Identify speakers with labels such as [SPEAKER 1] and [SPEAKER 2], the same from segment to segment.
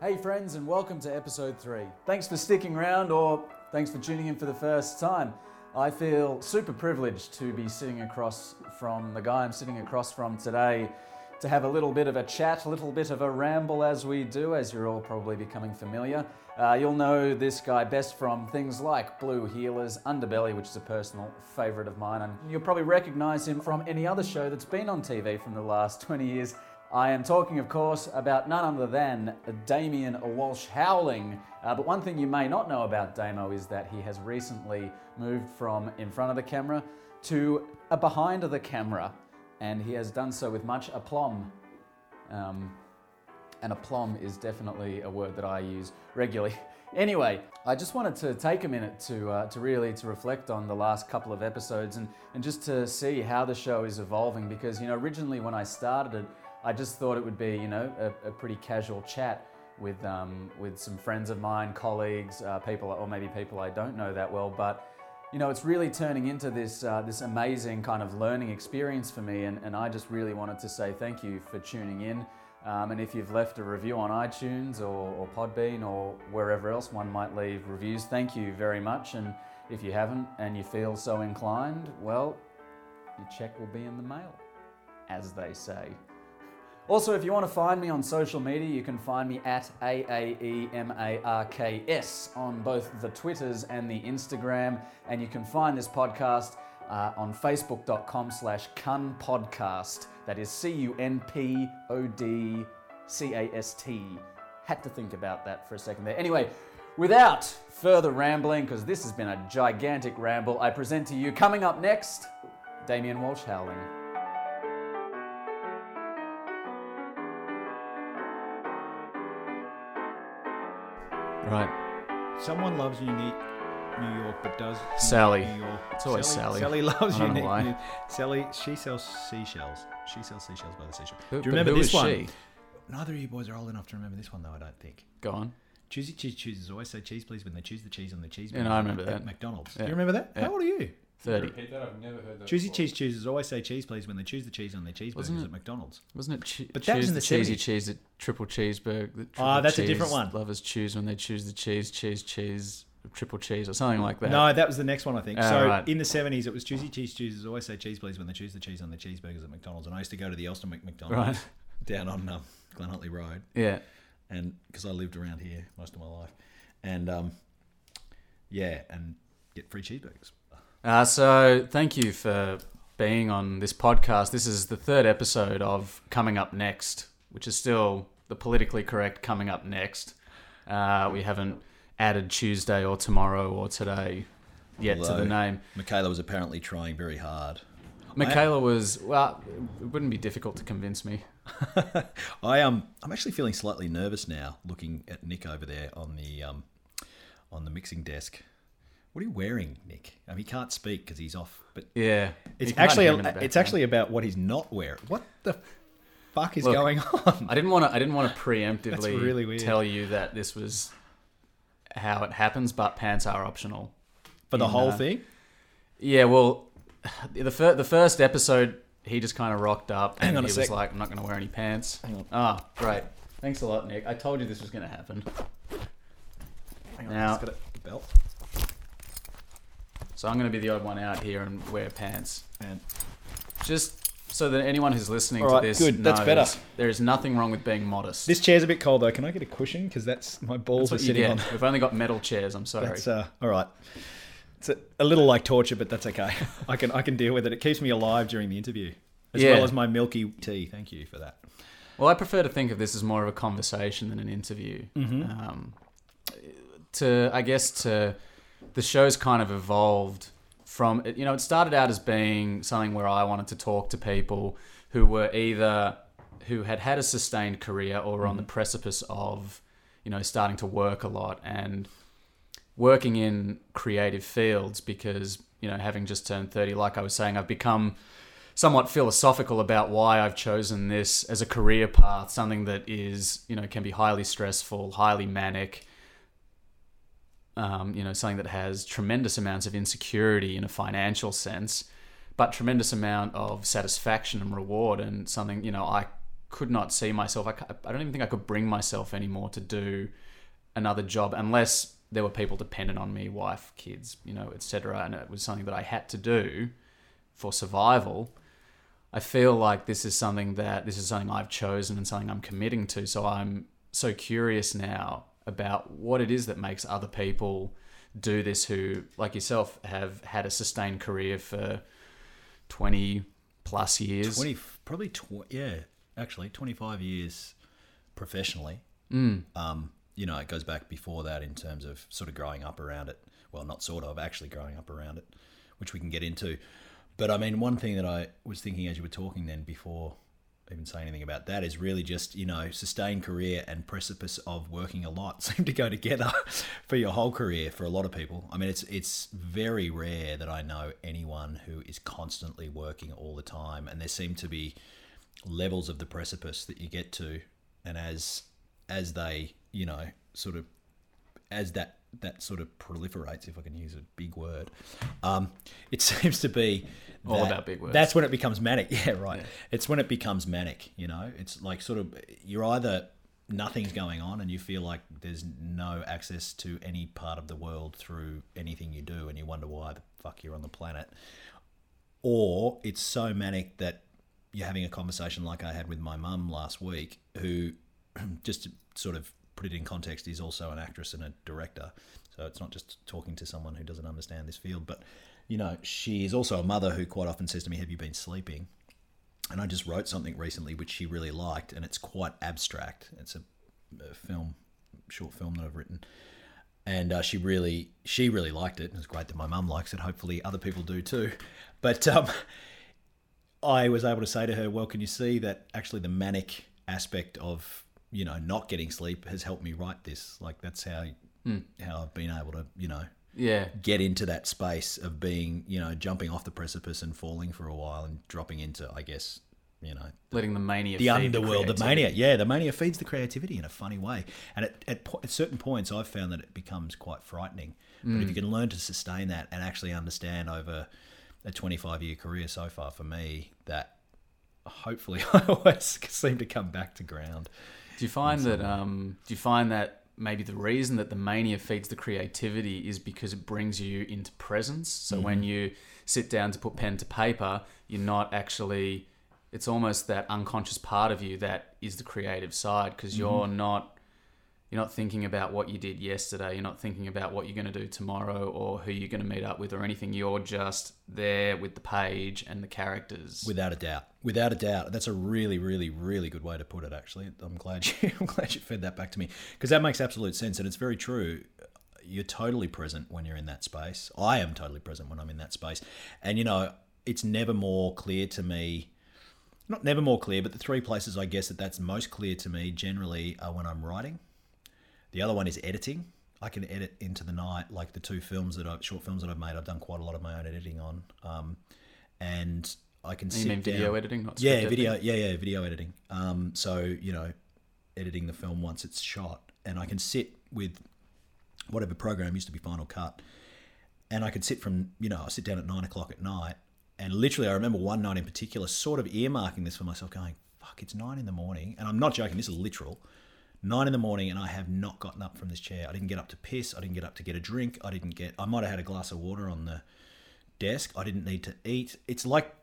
[SPEAKER 1] Hey, friends, and welcome to episode three. Thanks for sticking around, or thanks for tuning in for the first time. I feel super privileged to be sitting across from the guy I'm sitting across from today to have a little bit of a chat, a little bit of a ramble as we do, as you're all probably becoming familiar. Uh, you'll know this guy best from things like Blue Heelers, Underbelly, which is a personal favourite of mine, and you'll probably recognise him from any other show that's been on TV from the last 20 years. I am talking, of course, about none other than Damian Walsh Howling. Uh, but one thing you may not know about Damo is that he has recently moved from in front of the camera to a behind the camera, and he has done so with much aplomb. Um, and aplomb is definitely a word that I use regularly. Anyway, I just wanted to take a minute to, uh, to really to reflect on the last couple of episodes and, and just to see how the show is evolving because you know originally when I started it, I just thought it would be you know a, a pretty casual chat with um, with some friends of mine, colleagues, uh, people, or maybe people I don't know that well, but you know, it's really turning into this uh, this amazing kind of learning experience for me, and, and I just really wanted to say thank you for tuning in. Um, and if you've left a review on iTunes or, or Podbean or wherever else one might leave reviews, thank you very much. And if you haven't and you feel so inclined, well, your check will be in the mail, as they say. Also, if you want to find me on social media, you can find me at AAEMARKS on both the Twitters and the Instagram. And you can find this podcast uh, on facebook.com slash cunpodcast. That is C-U-N-P-O-D-C-A-S-T. Had to think about that for a second there. Anyway, without further rambling, because this has been a gigantic ramble, I present to you, coming up next, Damian Walsh Howling. Right.
[SPEAKER 2] Someone loves unique New York, but does
[SPEAKER 1] Sally.
[SPEAKER 2] New York.
[SPEAKER 1] It's always Sally.
[SPEAKER 2] Sally loves
[SPEAKER 1] I don't know
[SPEAKER 2] unique.
[SPEAKER 1] why.
[SPEAKER 2] New- Sally, she sells seashells. She sells seashells by the seashore.
[SPEAKER 1] Who-
[SPEAKER 2] Do you remember this
[SPEAKER 1] is
[SPEAKER 2] one?
[SPEAKER 1] she?
[SPEAKER 2] Neither of you boys are old enough to remember this one, though. I don't think.
[SPEAKER 1] Go on.
[SPEAKER 2] Choosy cheese chooses always say cheese, please, when they choose the cheese on the cheese.
[SPEAKER 1] No, I remember
[SPEAKER 2] at
[SPEAKER 1] that.
[SPEAKER 2] McDonald's.
[SPEAKER 1] Yeah.
[SPEAKER 2] Do you remember that?
[SPEAKER 1] Yeah.
[SPEAKER 2] How old are you?
[SPEAKER 1] 30.
[SPEAKER 3] Repeat that. I've never heard that.
[SPEAKER 2] Choosy
[SPEAKER 3] before.
[SPEAKER 2] cheese chooses always say cheese, please, when they choose the cheese on their cheeseburgers
[SPEAKER 1] Wasn't it-
[SPEAKER 2] at McDonald's.
[SPEAKER 1] Wasn't it che-
[SPEAKER 2] But that was
[SPEAKER 1] choose
[SPEAKER 2] in
[SPEAKER 1] the,
[SPEAKER 2] the
[SPEAKER 1] cheesy
[SPEAKER 2] 70s.
[SPEAKER 1] cheese, the triple cheeseburger? The triple
[SPEAKER 2] Ah, that's a
[SPEAKER 1] cheese,
[SPEAKER 2] different one.
[SPEAKER 1] Lovers choose when they choose the cheese, cheese, cheese, triple cheese, or something like that.
[SPEAKER 2] No, that was the next one, I think.
[SPEAKER 1] Ah,
[SPEAKER 2] so
[SPEAKER 1] right.
[SPEAKER 2] in the seventies, it was choosy cheese chooses always say cheese, please, when they choose the cheese on their cheeseburgers at McDonald's. And I used to go to the Elston McDonald's
[SPEAKER 1] Right.
[SPEAKER 2] down on um, Glen Huntly Road,
[SPEAKER 1] Yeah.
[SPEAKER 2] and because I lived around here most of my life, and um, yeah, and get free cheeseburgers.
[SPEAKER 1] Uh, so thank you for being on this podcast. This is the third episode of Coming Up Next, which is still the politically correct Coming Up Next. Uh, we haven't added Tuesday or tomorrow or today yet to the name.
[SPEAKER 2] Michaela was apparently trying very hard.
[SPEAKER 1] Michaela was well. It wouldn't be difficult to convince me.
[SPEAKER 2] I um, I'm actually feeling slightly nervous now, looking at Nick over there on the um, on the mixing desk. What are you wearing, Nick? I mean, he can't speak because he's off. But
[SPEAKER 1] Yeah,
[SPEAKER 2] it's actually
[SPEAKER 1] hear him in the
[SPEAKER 2] it's actually about what he's not wearing. What the fuck is
[SPEAKER 1] Look,
[SPEAKER 2] going on?
[SPEAKER 1] I didn't want to. I didn't want to preemptively
[SPEAKER 2] really
[SPEAKER 1] tell you that this was how it happens, but pants are optional.
[SPEAKER 2] For the
[SPEAKER 1] in,
[SPEAKER 2] whole
[SPEAKER 1] uh,
[SPEAKER 2] thing?
[SPEAKER 1] Yeah, well, the fir- the first episode, he just kind of rocked up and
[SPEAKER 2] Hang on a
[SPEAKER 1] he was
[SPEAKER 2] sec.
[SPEAKER 1] like, "I'm not going to wear any pants."
[SPEAKER 2] Hang on.
[SPEAKER 1] Ah, great. Thanks a lot, Nick. I told you this was going to happen.
[SPEAKER 2] Hang on,
[SPEAKER 1] Now-
[SPEAKER 2] it's got a belt.
[SPEAKER 1] So I'm going to be the odd one out here and wear pants.
[SPEAKER 2] And
[SPEAKER 1] Just so that anyone who's listening
[SPEAKER 2] All
[SPEAKER 1] to
[SPEAKER 2] right,
[SPEAKER 1] this
[SPEAKER 2] good, that's
[SPEAKER 1] knows
[SPEAKER 2] better.
[SPEAKER 1] there is nothing wrong with being modest.
[SPEAKER 2] this chair's a bit cold though. Can I get a cushion? Because that's my balls
[SPEAKER 1] That's
[SPEAKER 2] are sitting on.
[SPEAKER 1] We've only got metal chairs. I'm sorry.
[SPEAKER 2] That's uh, all right. It's a, a little like torture, but that's okay. I can I can deal with it. It keeps me alive during the interview, as
[SPEAKER 1] Yeah.
[SPEAKER 2] well as my milky tea. Thank you for that.
[SPEAKER 1] Well, I prefer to think of this as more of a conversation than an interview.
[SPEAKER 2] Mm-hmm.
[SPEAKER 1] Um, to I guess to the show's kind of evolved from you know it started out as being something where I wanted to talk to people who were either who had had a sustained career or were on the mm-hmm. precipice of you know starting to work a lot and working in creative fields because you know having just turned 30 like I was saying I've become somewhat philosophical about why I've chosen this as a career path, something that is, you know, can be highly stressful, highly manic, um, you know, something that has tremendous amounts of insecurity in a financial sense, but tremendous amount of satisfaction and reward, and something, you know, I could not see myself. I, I don't even think I could bring myself anymore to do another job unless there were people dependent on me, wife, kids, you know, etc. And it was something that I had to do for survival. I feel like this is something that this is something I've chosen and something I'm committing to. So I'm so curious now about what it is that makes other people do this who, like yourself, have had a sustained career for 20 plus years.
[SPEAKER 2] Twenty, probably tw- yeah, actually twenty five years professionally.
[SPEAKER 1] Mm.
[SPEAKER 2] Um, you know, it goes back before that in terms of sort of growing up around it. Well, not sort of, actually growing up around it, which we can get into. But I mean, one thing that I was thinking as you were talking then before even saying anything about that is really just, you know, sustained career and precipice of working a lot seem to go together for your whole career for a lot of people. I mean, it's it's very rare that I know anyone who is constantly working all the time and there seem to be levels of the precipice that you get to and as as they, you know, sort of as that that sort of proliferates, if I can use a big word, um, it seems to be
[SPEAKER 1] All about big words.
[SPEAKER 2] That's when it becomes manic. Yeah, right.
[SPEAKER 1] Yeah.
[SPEAKER 2] It's when it becomes manic. You know, it's like sort of you're either nothing's going on and you feel like there's no access to any part of the world through anything you do, and you wonder why the fuck you're on the planet, or it's so manic that you're having a conversation like I had with my mum last week, who just sort of put it in context is also an actress and a director. So it's not just talking to someone who doesn't understand this field, but you know, she is also a mother who quite often says to me, "Have you been sleeping?" And I just wrote something recently which she really liked, and it's quite abstract. It's a, a film, short film that I've written, and uh, she really, she really liked it. It's great that my mum likes it. Hopefully, other people do too. But um, I was able to say to her, "Well, can you see that actually the manic aspect of you know not getting sleep has helped me write this? Like that's how how I've been able to you know
[SPEAKER 1] Yeah.
[SPEAKER 2] get into that space of being you know jumping off the precipice and falling for a while and dropping into I guess you know
[SPEAKER 1] Letting the mania
[SPEAKER 2] the underworld, the,
[SPEAKER 1] creativity.
[SPEAKER 2] mania. Yeah, the mania feeds the creativity in a funny way. And at, at, po- at certain points, I've found that it becomes quite frightening. But
[SPEAKER 1] Mm.
[SPEAKER 2] if you can learn to sustain that and actually understand over a 25 year career so far for me, that hopefully I always seem to come back to ground.
[SPEAKER 1] Do you find that? Um, do you find that maybe the reason that the mania feeds the creativity is because it brings you into presence? So
[SPEAKER 2] Mm-hmm.
[SPEAKER 1] when you sit down to put pen to paper, you're not actually. It's almost that unconscious part of you that is the creative side because
[SPEAKER 2] Mm-hmm.
[SPEAKER 1] you're not. You're not thinking about what you did yesterday. You're not thinking about what you're going to do tomorrow or who you're going to meet up with or anything. You're just there with the page and the characters.
[SPEAKER 2] Without a doubt, without a doubt, that's a really, really, really good way to put it. Actually, I'm glad you, I'm glad you fed that back to me because that makes absolute sense and it's very true. You're totally present when you're in that space. I am totally present when I'm in that space, and you know, it's never more clear to me. Not never more clear, but the three places I guess that that's most clear to me generally are when I'm writing. The other one is editing. I can edit into the night, like the two films that I've short films that I've made. I've done quite a lot of my own editing on, um, and I can
[SPEAKER 1] you mean video
[SPEAKER 2] down-
[SPEAKER 1] editing, not
[SPEAKER 2] yeah, video.
[SPEAKER 1] editing?
[SPEAKER 2] Yeah, yeah, video editing. Um, so you know, editing the film once it's shot, and I can sit with whatever program used to be Final Cut, and I could sit from you know I sit down at nine o'clock at night, and literally I remember one night in particular, sort of earmarking this for myself, going, "Fuck, it's nine in the morning," and I'm not joking. This is literal. Nine in the morning, and I have not gotten up from this chair. I didn't get up to piss. I didn't get up to get a drink. I didn't get. I might have had a glass of water on the desk. I didn't need to eat. It's like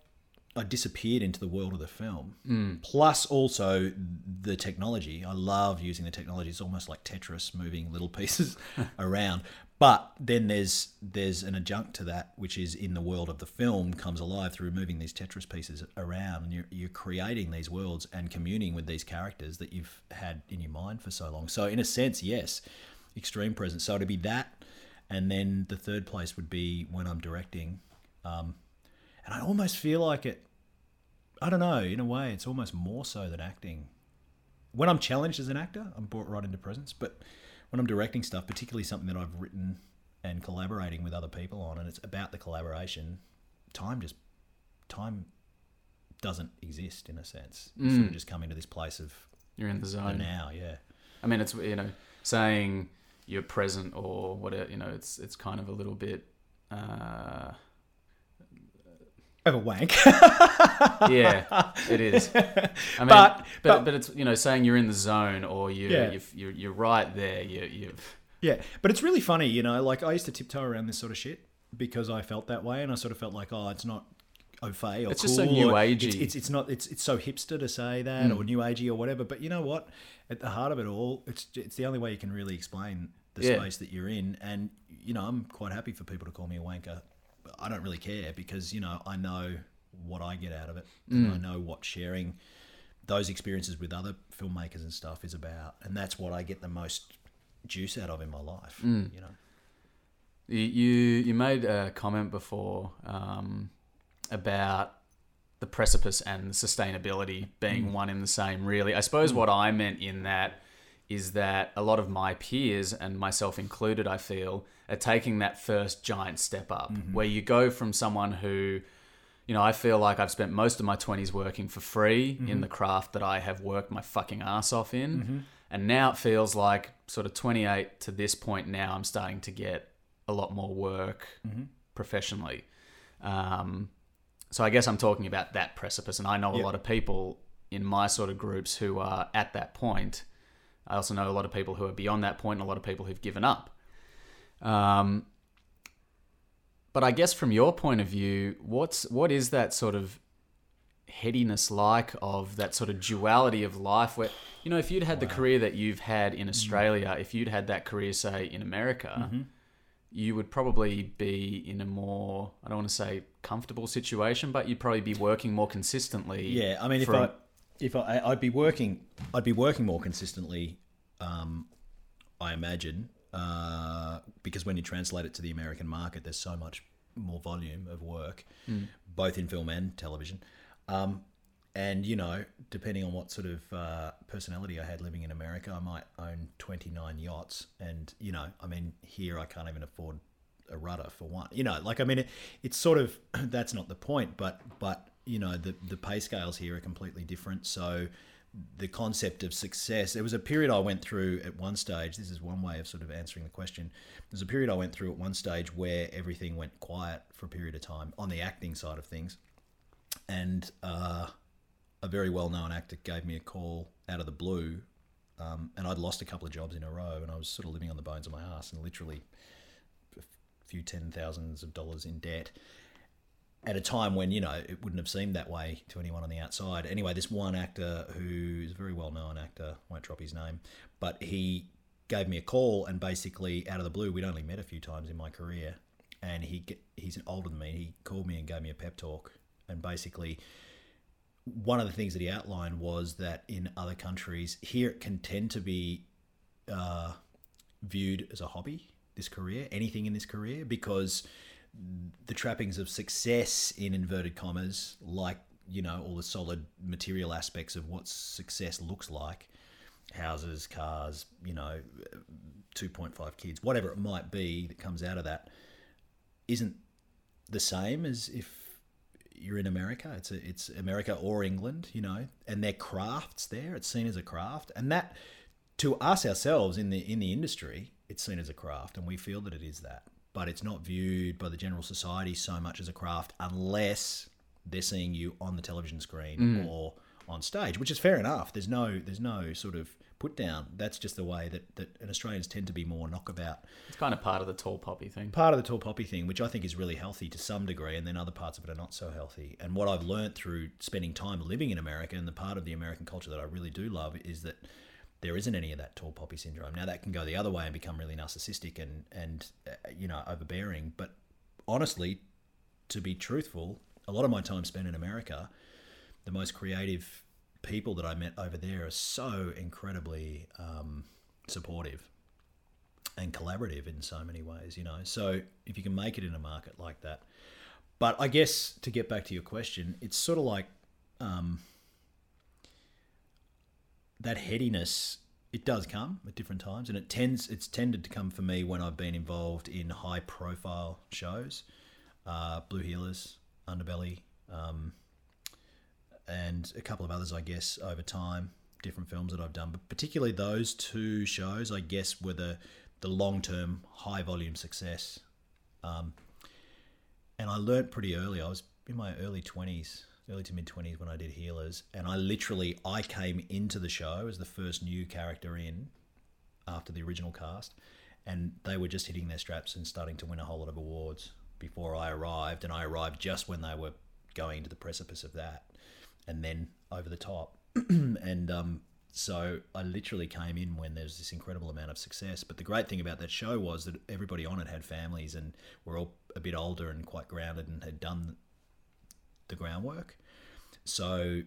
[SPEAKER 2] I disappeared into the world of the film. Hmm. Plus, also the technology. I love using the technology. It's almost like Tetris, moving little pieces around. But then there's there's an adjunct to that, which is in the world of the film comes alive through moving these Tetris pieces around, and you're, you're creating these worlds and communing with these characters that you've had in your mind for so long. So, in a sense, yes, extreme presence. So to be that, and then the third place would be when I'm directing. Um, and I almost feel like it. I don't know. In a way, it's almost more so than acting. When I'm challenged as an actor, I'm brought right into presence. But when I'm directing stuff, particularly something that I've written and collaborating with other people on, and it's about the collaboration, time just time doesn't exist in a sense. You sort of just come into this place of
[SPEAKER 1] You're in the
[SPEAKER 2] the
[SPEAKER 1] zone.
[SPEAKER 2] now. Yeah.
[SPEAKER 1] I mean, it's you know saying you're present or whatever. You know, it's it's kind of a little bit uh,
[SPEAKER 2] Have a wank.
[SPEAKER 1] yeah, it is. I mean,
[SPEAKER 2] But-
[SPEAKER 1] but,
[SPEAKER 2] but-
[SPEAKER 1] it's you know saying you're in the zone or you
[SPEAKER 2] Yeah.
[SPEAKER 1] you've, you're you're right there. You you
[SPEAKER 2] Yeah, but it's really funny, you know. Like I used to tiptoe around this sort of shit because I felt that way, and I sort of felt like, oh, it's not au fait or
[SPEAKER 1] It's just so
[SPEAKER 2] cool,
[SPEAKER 1] new agey.
[SPEAKER 2] It's, it's it's not it's it's so hipster to say that mm. or new agey or whatever. But you know what? At the heart of it all, it's it's the only way you can really explain the
[SPEAKER 1] Yeah.
[SPEAKER 2] space that you're in. And you know, I'm quite happy for people to call me a wanker. I don't really care because you know I know what I get out of it, and I mm. know what sharing those experiences with other filmmakers and stuff is about, and that's what I get the most juice out of in my life. Mm. You know.
[SPEAKER 1] You you, made a comment before um, about the precipice and sustainability being mm. one in the same. Really, I suppose what I meant in that is that a lot of my peers and myself included, I feel, are taking that first giant step up, mm-hmm. where you go from someone who. You know, I feel like I've spent most of my 20s working for free in mm-hmm. the craft that I have worked my fucking ass off in. Mm-hmm. And now it feels like sort of 28 to this point now, I'm starting to get a lot more work professionally. Um, so I guess I'm talking about that precipice, and I know a
[SPEAKER 2] Yep.
[SPEAKER 1] lot of people in my sort of groups who are at that point. I also know a lot of people who are beyond that point, and a lot of people who've given up. Um, but I guess from your point of view, what's what is that sort of headiness like of that sort of duality of life where you know if you'd had the career that you've had in Australia if you'd had that career say in America you would probably be in a more I don't want to say comfortable situation but you'd probably be working more consistently
[SPEAKER 2] Yeah, I mean, if I if I I'd be working, I'd be working more consistently. Um, I imagine uh, because when you translate it to the American market, there's so much more volume of work, both in film and television. Um, and you know, depending on what sort of uh, personality I had living in America, I might own 29 yachts, and you know, I mean, here I can't even afford a rudder for one. You know, like I mean, it, it's sort of that's not the point, but but you know, the the pay scales here are completely different. So the concept of success. There was a period I went through at one stage. This is one way of sort of answering the question. There's a period I went through at one stage where everything went quiet for a period of time on the acting side of things, and uh, a very well-known actor gave me a call out of the blue, um, and I'd lost a couple of jobs in a row, and I was sort of living on the bones of my ass, and literally a few ten thousands of dollars in debt at a time when you know it wouldn't have seemed that way to anyone on the outside. Anyway, this one actor who is a very well-known actor, won't drop his name, but he gave me a call and basically out of the blue, we'd only met a few times in my career, and he he's older than me. He called me and gave me a pep talk, and basically one of the things that he outlined was that in other countries here it can tend to be uh, viewed as a hobby this career anything in this career because the trappings of success in inverted commas like you know all the solid material aspects of what success looks like houses cars you know 2.5 kids whatever it might be that comes out of that isn't the same as if you're in America. It's a, it's America or England, you know, and their crafts there. It's seen as a craft, and that to us ourselves in the in the industry, it's seen as a craft, and we feel that it is that. But it's not viewed by the general society so much as a craft unless they're seeing you on the television screen mm. or on stage, which is fair enough. There's no there's no sort of put down. That's just the way that, that and Australians tend to be more knockabout
[SPEAKER 1] it's kind of part of the tall poppy thing
[SPEAKER 2] part of the tall poppy thing, which I think is really healthy to some degree, and then other parts of it are not so healthy. And what I've learned through spending time living in America, and the part of the American culture that I really do love, is that there isn't any of that tall poppy syndrome. Now that can go the other way and become really narcissistic and and uh, you know overbearing. But honestly, to be truthful, a lot of my time spent in America, the most creative people that I met over there are so incredibly um, supportive and collaborative in so many ways, you know. So if you can make it in a market like that, but I guess to get back to your question, it's sort of like um, that headiness. It does come at different times, and it tends it's tended to come for me when I've been involved in high profile shows, uh, Blue Heelers, Underbelly, um, and a couple of others, I guess, over time, different films that I've done. But particularly those two shows, I guess, were the the long term high volume success. Um, and I learnt pretty early. I was in my early twenties, early to mid twenties when I did Heelers, and I literally I came into the show as the first new character in after the original cast, and they were just hitting their straps and starting to win a whole lot of awards before I arrived, and I arrived just when they were going to the precipice of that, and then over the top, and um, so I literally came in when there's this incredible amount of success. But the great thing about that show was that everybody on it had families and were all a bit older and quite grounded and had done the groundwork. So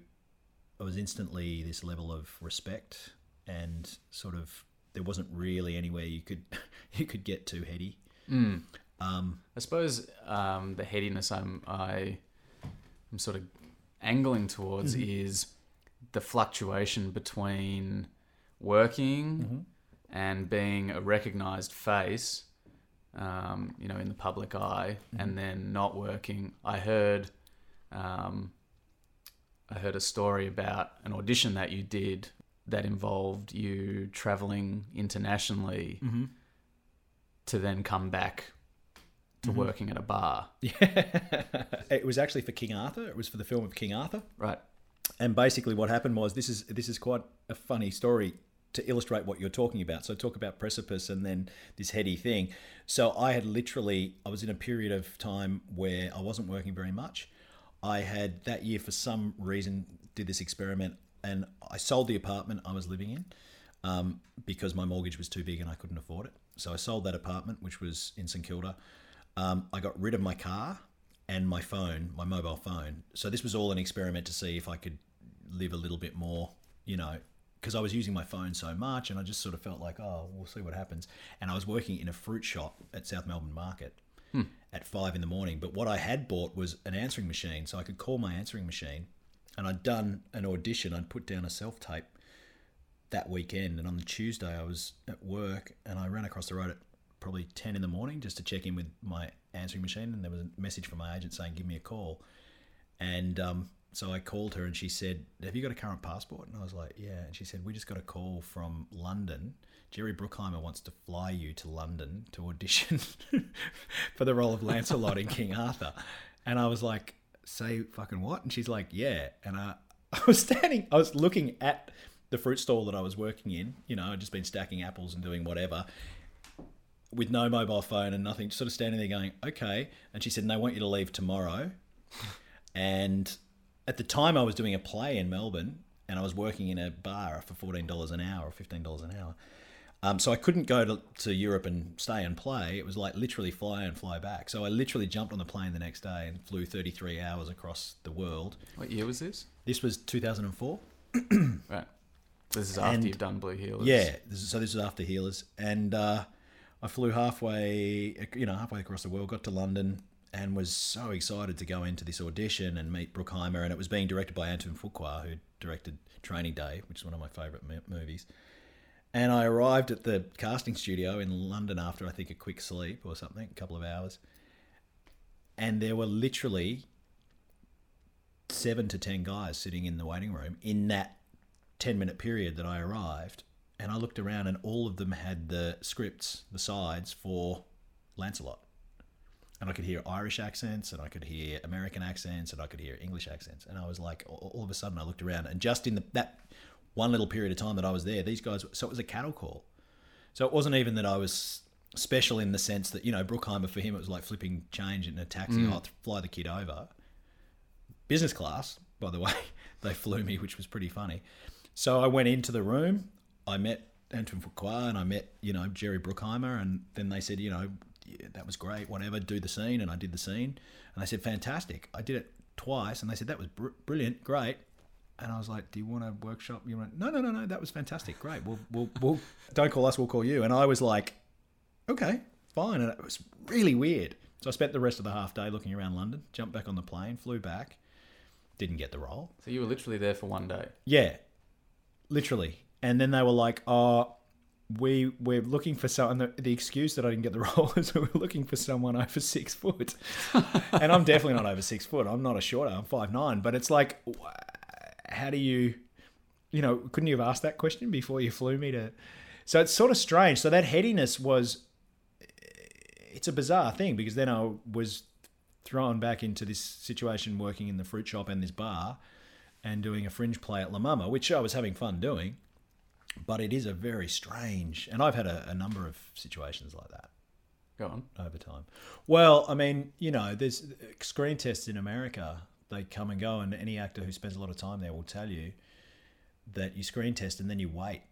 [SPEAKER 2] I was instantly this level of respect and sort of there wasn't really anywhere you could you could get too heady.
[SPEAKER 1] Mm. Um, I suppose um, the headiness I'm I am sort of angling towards mm-hmm. is the fluctuation between working mm-hmm. and being a recognized face, um, you know, in the public eye, mm-hmm. and then not working. I heard, um, I heard a story about an audition that you did that involved you traveling internationally
[SPEAKER 2] mm-hmm.
[SPEAKER 1] to then come back to mm-hmm. working at a bar.
[SPEAKER 2] Yeah, it was actually for King Arthur. It was for the film of King Arthur.
[SPEAKER 1] Right
[SPEAKER 2] and basically what happened was this is this is quite a funny story to illustrate what you're talking about. So talk about precipice and then this heady thing. So I had literally I was in a period of time where I wasn't working very much. I had that year for some reason did this experiment and I sold the apartment I was living in um, because my mortgage was too big and I couldn't afford it. So I sold that apartment, which was in St Kilda. Um, I got rid of my car and my phone, my mobile phone. So this was all an experiment to see if I could live a little bit more, you know, because I was using my phone so much and I just sort of felt like, oh, we'll see what happens. And I was working in a fruit shop at South Melbourne Market
[SPEAKER 1] hmm.
[SPEAKER 2] at five in the morning. But what I had bought was an answering machine. So I could call my answering machine and I'd done an audition. I'd put down a self tape that weekend. And on the Tuesday, I was at work and I ran across the road at probably 10 in the morning just to check in with my answering machine. And there was a message from my agent saying, give me a call. And um, so I called her and she said, Have you got a current passport? And I was like, Yeah. And she said, We just got a call from London. Jerry Bruckheimer wants to fly you to London to audition for the role of Lancelot in King Arthur. And I was like, Say fucking what? And she's like, Yeah. And I, I was standing, I was looking at the fruit stall that I was working in. You know, I'd just been stacking apples and doing whatever with no mobile phone and nothing, just sort of standing there going, Okay. And she said, And they want you to leave tomorrow. And at the time I was doing a play in Melbourne and I was working in a bar for fourteen dollars an hour or fifteen dollars an hour. Um, so I couldn't go to, to Europe and stay and play. It was like literally fly and fly back. So I literally jumped on the plane the next day and flew 33 hours across the world.
[SPEAKER 1] What year was this?
[SPEAKER 2] This was 2004.
[SPEAKER 1] right. This is after and, you've done Blue Heelers.
[SPEAKER 2] Yeah. This is, so this is after Heelers. And uh, I flew halfway, you know, halfway across the world, got to London, and was so excited to go into this audition and meet Bruckheimer. And it was being directed by Antoine Fuqua, who directed Training Day, which is one of my favourite movies. And I arrived at the casting studio in London after I think a quick sleep or something, a couple of hours. And there were literally seven to ten guys sitting in the waiting room in that 10 minute period that I arrived. And I looked around and all of them had the scripts, the sides for Lancelot and I could hear Irish accents and I could hear American accents and I could hear English accents. And I was like, all of a sudden, I looked around and just in the, that one little period of time that I was there, these guys, so it was a cattle call. So it wasn't even that I was special in the sense that, you know, Bruckheimer, for him, it was like flipping change in a taxi, mm. oh, fly the kid over. Business class, by the way, they flew me, which was pretty funny. So I went into the room, I met Antoine Fuqua and I met, you know, Jerry Bruckheimer. and then they said, you know, yeah, that was great, whatever, do the scene. And I did the scene. And they said, fantastic. I did it twice. And they said, that was br- brilliant, great. And I was like, do you want a workshop? You went, no, no, no, no, that was fantastic, great. We'll, we'll, we'll, don't call us, we'll call you. And I was like, okay, fine. And it was really weird. So I spent the rest of the half day looking around London, jumped back on the plane, flew back, didn't get the role.
[SPEAKER 1] So you were literally there for one day?
[SPEAKER 2] Yeah, literally. And then they were like, oh, we we're looking for someone. The, the excuse that I didn't get the role is we're looking for someone over six foot, and I'm definitely not over six foot. I'm not a shorter. I'm five nine. But it's like, how do you, you know, couldn't you have asked that question before you flew me to? So it's sort of strange. So that headiness was, it's a bizarre thing because then I was thrown back into this situation working in the fruit shop and this bar and doing a fringe play at La Mama, which I was having fun doing. But it is a very strange, and I've had a, a number of situations like that
[SPEAKER 1] Go on.
[SPEAKER 2] over time. Well, I mean, you know, there's uh, screen tests in America. They come and go, and any actor who spends a lot of time there will tell you that you screen test and then you wait,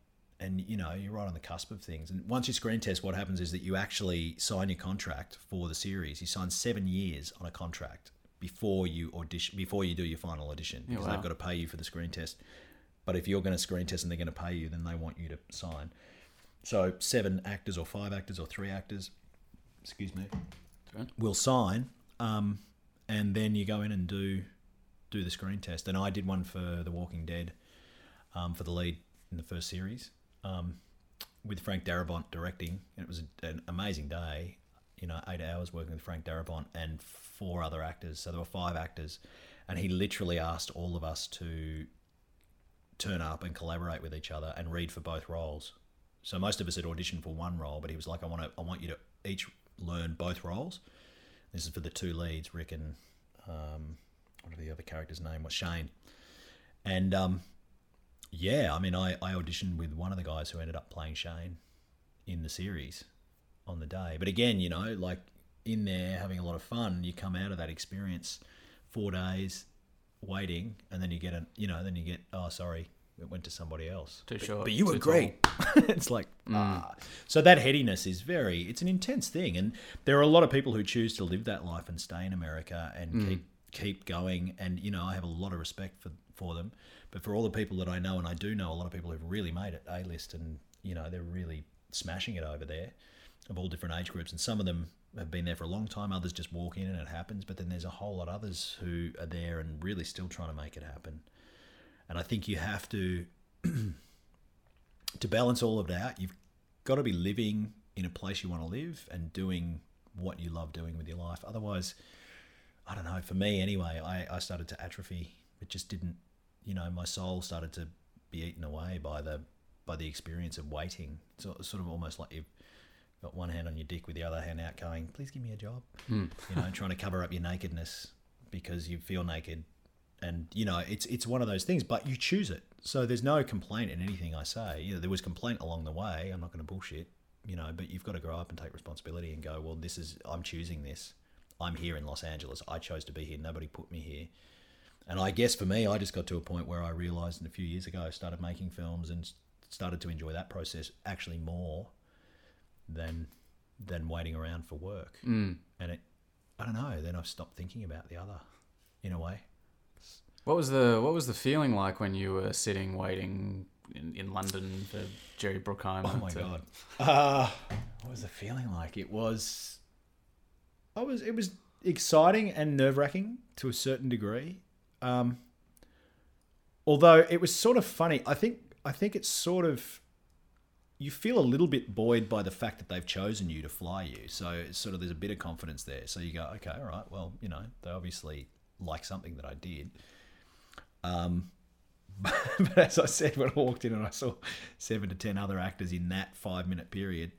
[SPEAKER 2] and you know you're right on the cusp of things. And once you screen test, what happens is that you actually sign your contract for the series. You sign seven years on a contract before you audition, before you do your final audition, because
[SPEAKER 1] wow.
[SPEAKER 2] they've got to pay you for the screen test. But if you're going to screen test and they're going to pay you, then they want you to sign. So seven actors or five actors or three actors, excuse me,
[SPEAKER 1] right.
[SPEAKER 2] will sign, um, and then you go in and do do the screen test. And I did one for The Walking Dead um, for the lead in the first series um, with Frank Darabont directing. And it was an amazing day. You know, eight hours working with Frank Darabont and four other actors. So there were five actors, and he literally asked all of us to turn up and collaborate with each other and read for both roles. So most of us had auditioned for one role, but he was like, "I want to, I want you to each learn both roles." This is for the two leads, Rick and um, what the other characters' name was Shane, and um, yeah, I mean, I, I auditioned with one of the guys who ended up playing Shane in the series on the day. But again, you know, like in there having a lot of fun, you come out of that experience four days waiting, and then you get a, you know, then you get, oh, sorry, it went to somebody else.
[SPEAKER 1] Too
[SPEAKER 2] But-
[SPEAKER 1] short,
[SPEAKER 2] But you were great. it's like, ah. So that headiness is very, it's an intense thing. And there are a lot of people who choose to live that life and stay in America and keep keep going. And, you know, I have a lot of respect for, for them. But for all the people that I know, and I do know a lot of people who've really made it A list and, you know, they're really smashing it over there of all different age groups. And some of them have been there for a long time, others just walk in and it happens. But then there's a whole lot others who are there and really still trying to make it happen. And I think you have to to balance all of that, you've got to be living in a place you want to live and doing what you love doing with your life. Otherwise, I don't know, for me anyway, I, I started to atrophy. It just didn't, you know, my soul started to be eaten away by the by the experience of waiting. So it's sort of almost like you've got one hand on your dick with the other hand out going, please give me a job. Hmm. You know, trying to cover up your nakedness because you feel naked. And, you know, it's it's one of those things, but you choose it. So there's no complaint in anything I say. You know, there was complaint along the way. I'm not going to bullshit, you know, but you've got to grow up and take responsibility and go, well, this is, I'm choosing this. I'm here in Los Angeles. I chose to be here. Nobody put me here. And I guess for me, I just got to a point where I realized a few years ago, I started making films and started to enjoy that process actually more than than waiting around for work.
[SPEAKER 1] Mm.
[SPEAKER 2] And it, I don't know. Then I've stopped thinking about the other, in a way.
[SPEAKER 1] What was the What was the feeling like when you were sitting waiting in, in London for Jerry Bruckheimer?
[SPEAKER 2] Oh my
[SPEAKER 1] to-
[SPEAKER 2] god. Uh, what was the feeling like? It was. I was. It was exciting and nerve wracking to a certain degree. Um, although it was sort of funny. I think. I think it's sort of. You feel a little bit buoyed by the fact that they've chosen you to fly you. So it's sort of there's a bit of confidence there. So you go, okay, all right. Well, you know, they obviously like something that I did. Um, but as I said, when I walked in and I saw seven to ten other actors in that five minute period,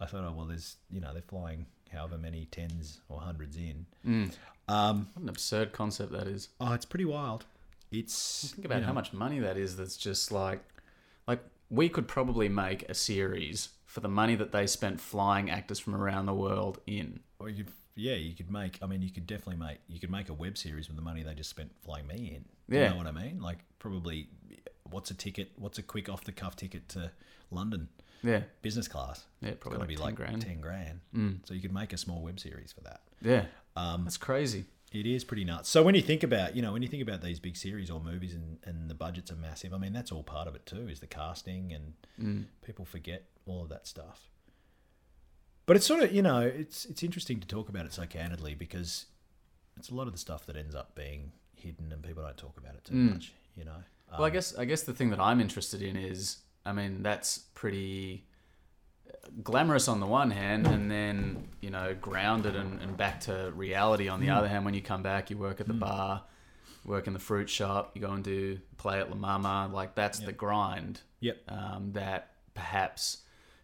[SPEAKER 2] I thought, oh well, there's you know they're flying however many tens or hundreds in.
[SPEAKER 1] Mm.
[SPEAKER 2] Um,
[SPEAKER 1] What an absurd concept that is.
[SPEAKER 2] oh, it's pretty wild. It's
[SPEAKER 1] Think about
[SPEAKER 2] you know,
[SPEAKER 1] how much money that is. That's just like, like we could probably make a series for the money that they spent flying actors from around the world in.
[SPEAKER 2] Or you, yeah, you could make. I mean, you could definitely make. You could make a web series with the money they just spent flying me in.
[SPEAKER 1] Yeah.
[SPEAKER 2] you know what I mean. Like probably, what's a ticket? What's a quick off the cuff ticket to London?
[SPEAKER 1] Yeah,
[SPEAKER 2] Business class.
[SPEAKER 1] yeah, probably like
[SPEAKER 2] be
[SPEAKER 1] 10
[SPEAKER 2] like
[SPEAKER 1] grand.
[SPEAKER 2] ten grand.
[SPEAKER 1] Mm.
[SPEAKER 2] So you could make a small web series for that.
[SPEAKER 1] Yeah,
[SPEAKER 2] Um,
[SPEAKER 1] that's crazy.
[SPEAKER 2] It is pretty nuts. So when you think about, you know, when you think about these big series or movies and, and the budgets are massive, I mean, that's all part of it too, is the casting and
[SPEAKER 1] Mm.
[SPEAKER 2] people forget all of that stuff. But it's sort of, you know, it's it's interesting to talk about it so candidly because it's a lot of the stuff that ends up being hidden and people don't talk about it too
[SPEAKER 1] Mm.
[SPEAKER 2] much, you know.
[SPEAKER 1] Well, I
[SPEAKER 2] Um,
[SPEAKER 1] guess I guess the thing that I'm interested in is, I mean, that's pretty uh, glamorous on the one hand, and then you know, grounded and, and back to reality on the other hand. When you come back, you work at the bar, work in the fruit shop, you go and do play at La Mama. Like that's the grind
[SPEAKER 2] Yep.
[SPEAKER 1] um, that perhaps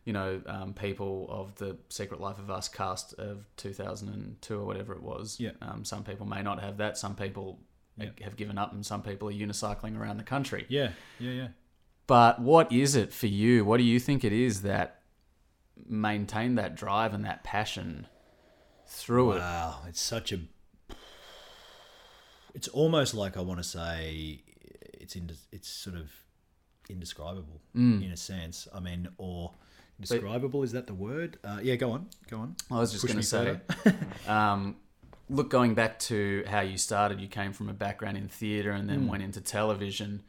[SPEAKER 1] you know, um, people of the Secret Life of Us cast of 2002 or whatever it was.
[SPEAKER 2] Yeah.
[SPEAKER 1] Um, some people may not have that. Some people
[SPEAKER 2] Yeah.
[SPEAKER 1] have given up, and some people are unicycling around the country.
[SPEAKER 2] Yeah, yeah, yeah.
[SPEAKER 1] But what is it for you? What do you think it is that maintained that drive and that passion through it?
[SPEAKER 2] Wow, it's such a. It's almost like I want to say it's in, it's sort of indescribable
[SPEAKER 1] Mm.
[SPEAKER 2] in a sense. I mean, or indescribable is that the word? Uh, yeah, go on, go on.
[SPEAKER 1] I was just going to say, um, look, going back to how you started, you came from a background in theatre and then went into television.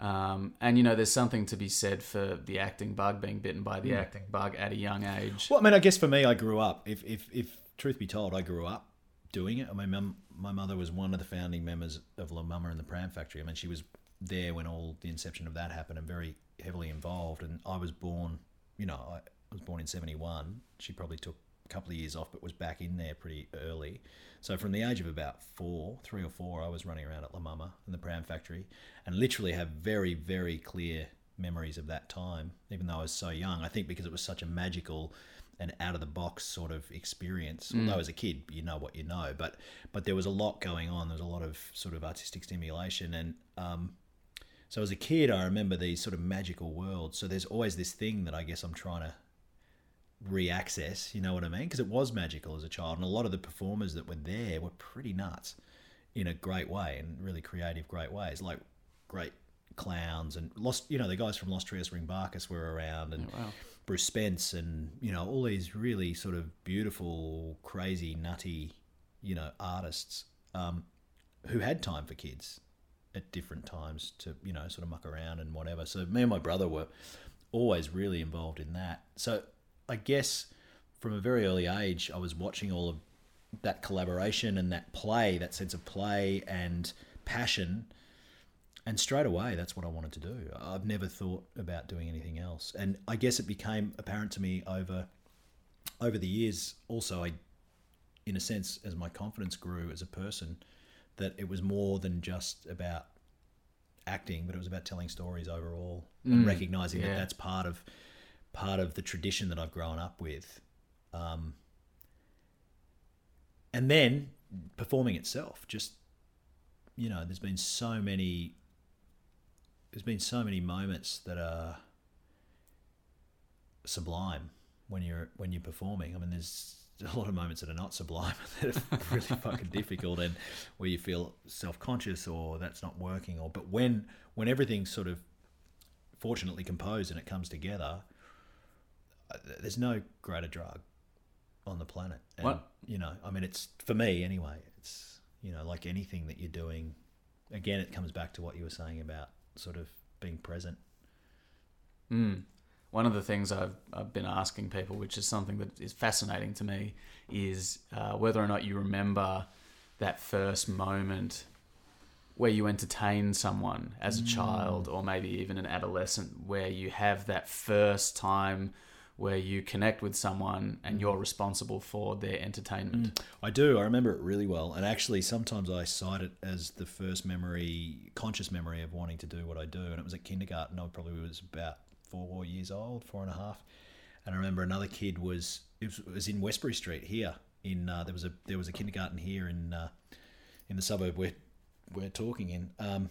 [SPEAKER 1] Um, and, you know, there's something to be said for the acting bug, being bitten by the acting bug at a young age.
[SPEAKER 2] Well, I mean, I guess for me, I grew up. If if if truth be told, I grew up doing it. I mean, mum, my mother was one of the founding members of La Mama and the Pram Factory. I mean, she was there when all the inception of that happened and very heavily involved. And I was born, you know, I was born in '71. She probably took a couple of years off, but was back in there pretty early. So from the age of about four, three or four, I was running around at La Mama and the Pram Factory, and literally have very, very clear memories of that time. Even though I was so young, I think because it was such a magical and out of the box sort of experience. Although as a kid, you know what you know, but but there was a lot going on. There was a lot of sort of artistic stimulation, and um, so as a kid, I remember these sort of magical worlds. So there's always this thing that I guess I'm trying to re-access. You know what I mean? Because it was magical as a child, and a lot of the performers that were there were pretty nuts in a great way and really creative, great ways. Like great clowns and lost. You know, the guys from Los Trios Ringbarkus were around, and
[SPEAKER 1] wow.
[SPEAKER 2] Bruce Spence, and you know all these really sort of beautiful, crazy, nutty, you know, artists um, who had time for kids at different times to you know sort of muck around and whatever. So me and my brother were always really involved in that. So I guess from a very early age, I was watching all of that collaboration and that play, that sense of play and passion. And straight away, that's what I wanted to do. I've never thought about doing anything else. And I guess it became apparent to me over over the years. Also, I, in a sense, as my confidence grew as a person, that it was more than just about acting, but it was about telling stories overall and recognizing
[SPEAKER 1] yeah.
[SPEAKER 2] that that's part of part of the tradition that I've grown up with. Um, and then performing itself, just you know, there's been so many. There's been so many moments that are sublime when you're when you're performing. I mean, there's a lot of moments that are not sublime that are really fucking difficult and where you feel self-conscious or that's not working or but when when everything's sort of fortunately composed and it comes together uh, there's no greater drug on the planet and
[SPEAKER 1] What?
[SPEAKER 2] you know i mean it's for me anyway it's you know like anything that you're doing again it comes back to what you were saying about sort of being present
[SPEAKER 1] Mm. One of the things I've, I've been asking people, which is something that is fascinating to me, is uh, whether or not you remember that first moment where you entertain someone as a mm. child or maybe even an adolescent, where you have that first time where you connect with someone and you're mm. responsible for their entertainment. Mm.
[SPEAKER 2] I do. I remember it really well. And actually, sometimes I cite it as the first memory, conscious memory of wanting to do what I do. And it was at kindergarten. I probably was about four years old, four and a half. And I remember another kid was it was, it was in Westbury Street here. In uh, there was a there was a kindergarten here in uh, in the suburb we're we're talking in, um,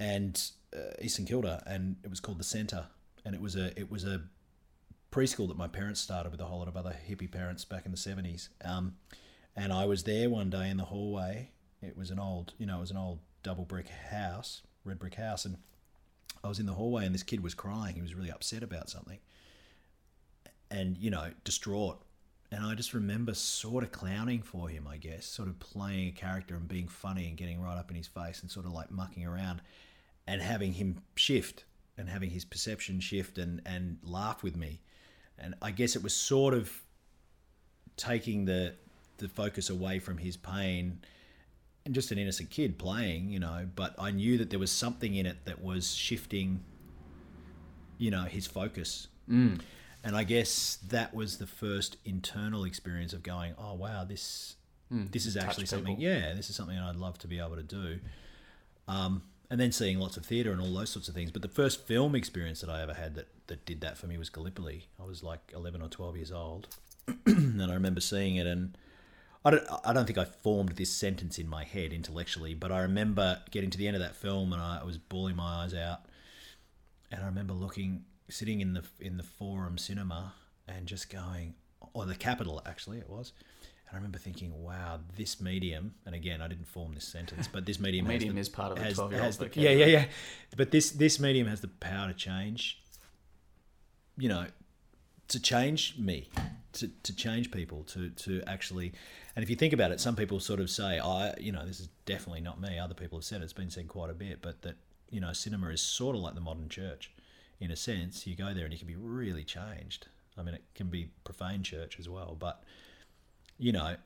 [SPEAKER 2] and uh, East St Kilda, and it was called the Centre. And it was a it was a preschool that my parents started with a whole lot of other hippie parents back in the 70s. Um, and I was there one day in the hallway. It was an old, you know, it was an old double brick house, red brick house. And I was in the hallway and this kid was crying. He was really upset about something and, you know, distraught. And I just remember sort of clowning for him, I guess, sort of playing a character and being funny and getting right up in his face and sort of like mucking around and having him shift and having his perception shift and, and laugh with me. And I guess it was sort of taking the the focus away from his pain and just an innocent kid playing, you know, but I knew that there was something in it that was shifting, you know, his focus.
[SPEAKER 1] Mm.
[SPEAKER 2] And I guess that was the first internal experience of going, oh wow, this this is
[SPEAKER 1] touch
[SPEAKER 2] actually something.
[SPEAKER 1] people.
[SPEAKER 2] Yeah, this is something I'd love to be able to do. Um, and then seeing lots of theatre and all those sorts of things. But the first film experience that I ever had that, that did that for me was Gallipoli. I was like 11 or 12 years old. and I remember seeing it, and I don't, I don't think I formed this sentence in my head intellectually, but I remember getting to the end of that film and I was bawling my eyes out. And I remember looking, sitting in the in the Forum Cinema and just going, or the Capitol actually it was. And I remember thinking, wow, this medium, and again, I didn't form this sentence, but this medium,
[SPEAKER 1] Medium
[SPEAKER 2] the-
[SPEAKER 1] is part of
[SPEAKER 2] has-
[SPEAKER 1] 12-year-old
[SPEAKER 2] has the-
[SPEAKER 1] vocabulary.
[SPEAKER 2] Yeah, yeah, yeah. But this this medium has the power to change. You know, to change me, to, to change people, to to actually. And if you think about it, some people sort of say, "I, you know, this is definitely not me." Other people have said it. it's been said quite a bit, but that you know, cinema is sort of like the modern church, in a sense. You go there and you can be really changed. I mean, it can be profane church as well, but you know,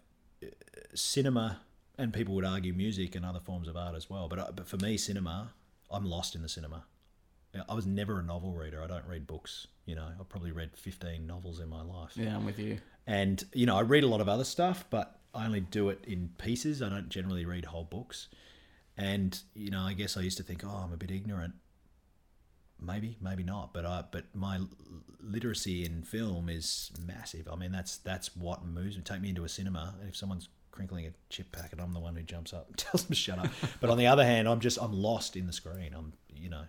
[SPEAKER 2] cinema and people would argue music and other forms of art as well. But uh, but for me, cinema, I'm lost in the cinema. I was never a novel reader. I don't read books. You know, I've probably read 15 novels in my life.
[SPEAKER 1] Yeah, I'm with you.
[SPEAKER 2] And, you know, I read a lot of other stuff, but I only do it in pieces. I don't generally read whole books. And, you know, I guess I used to think, oh, I'm a bit ignorant. Maybe, maybe not. But I, but my literacy in film is massive. I mean, that's that's what moves me. Take me into a cinema, and if someone's crinkling a chip packet, I'm the one who jumps up and tells them to shut up. but on the other hand, I'm just I'm lost in the screen. I'm, you know,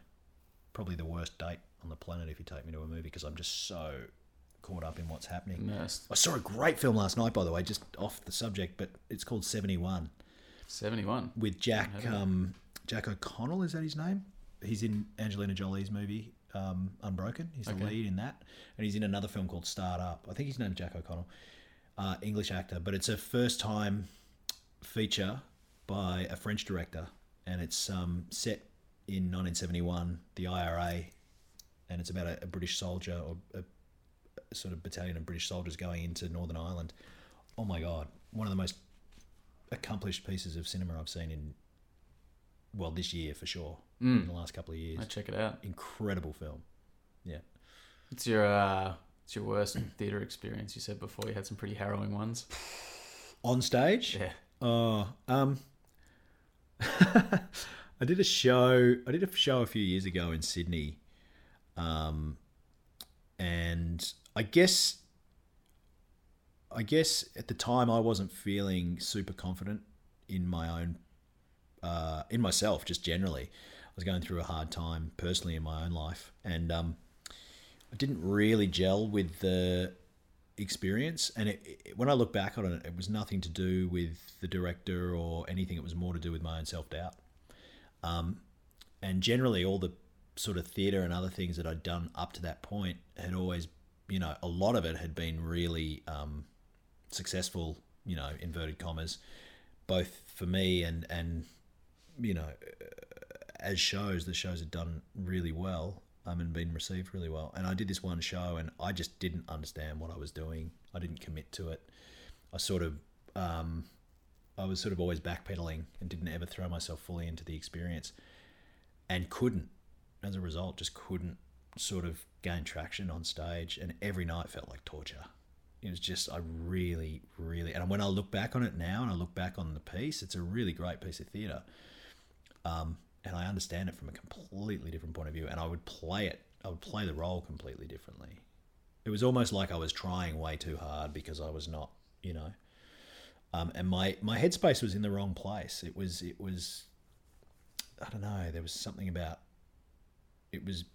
[SPEAKER 2] probably the worst date on the planet if you take me to a movie because I'm just so caught up in what's happening.
[SPEAKER 1] Immersed.
[SPEAKER 2] I saw a great film last night, by the way, just off the subject, but it's called Seventy One
[SPEAKER 1] 71.
[SPEAKER 2] with Jack
[SPEAKER 1] heard of it.
[SPEAKER 2] um, Jack O'Connell. Is that his name? He's in Angelina Jolie's movie um, Unbroken. He's the lead in that, and he's in another film called Starred Up. I think his name's Jack O'Connell, uh, English actor, but it's a first time feature by a French director, and it's um, set in 1971, the IRA, and it's about a, a British soldier or a, a sort of battalion of British soldiers going into Northern Ireland. Oh my God, one of the most accomplished pieces of cinema I've seen in well this year for sure
[SPEAKER 1] Mm.
[SPEAKER 2] in the last couple of years.
[SPEAKER 1] I check it out.
[SPEAKER 2] Incredible film. Yeah.
[SPEAKER 1] It's your uh, it's your worst theatre experience. You said before you had some pretty harrowing ones.
[SPEAKER 2] On stage,
[SPEAKER 1] Yeah.
[SPEAKER 2] Oh, um, I did a show. I did a show a few years ago in Sydney, um, and I guess, I guess at the time I wasn't feeling super confident in my own, uh, in myself. Just generally, I was going through a hard time personally in my own life, and um, I didn't really gel with the experience. And it, it, when I look back on it, it was nothing to do with the director or anything. It was more to do with my own self doubt. Um, and generally, all the sort of theatre and other things that I'd done up to that point had always, you know, a lot of it had been really um, successful. You know, inverted commas, both for me and and you know, as shows, the shows had done really well um, and been received really well. And I did this one show, and I just didn't understand what I was doing. I didn't commit to it. I sort of, um, I was sort of always backpedaling and didn't ever throw myself fully into the experience, and couldn't, as a result, just couldn't sort of gain traction on stage. And every night felt like torture. It was just, I really, really, and when I look back on it now, and I look back on the piece, it's a really great piece of theatre um, and I understand it from a completely different point of view. And I would play it, I would play the role completely differently. It was almost like I was trying way too hard because I was not, you know. Um, and my my headspace was in the wrong place. It was it was, I don't know. There was something about. It was,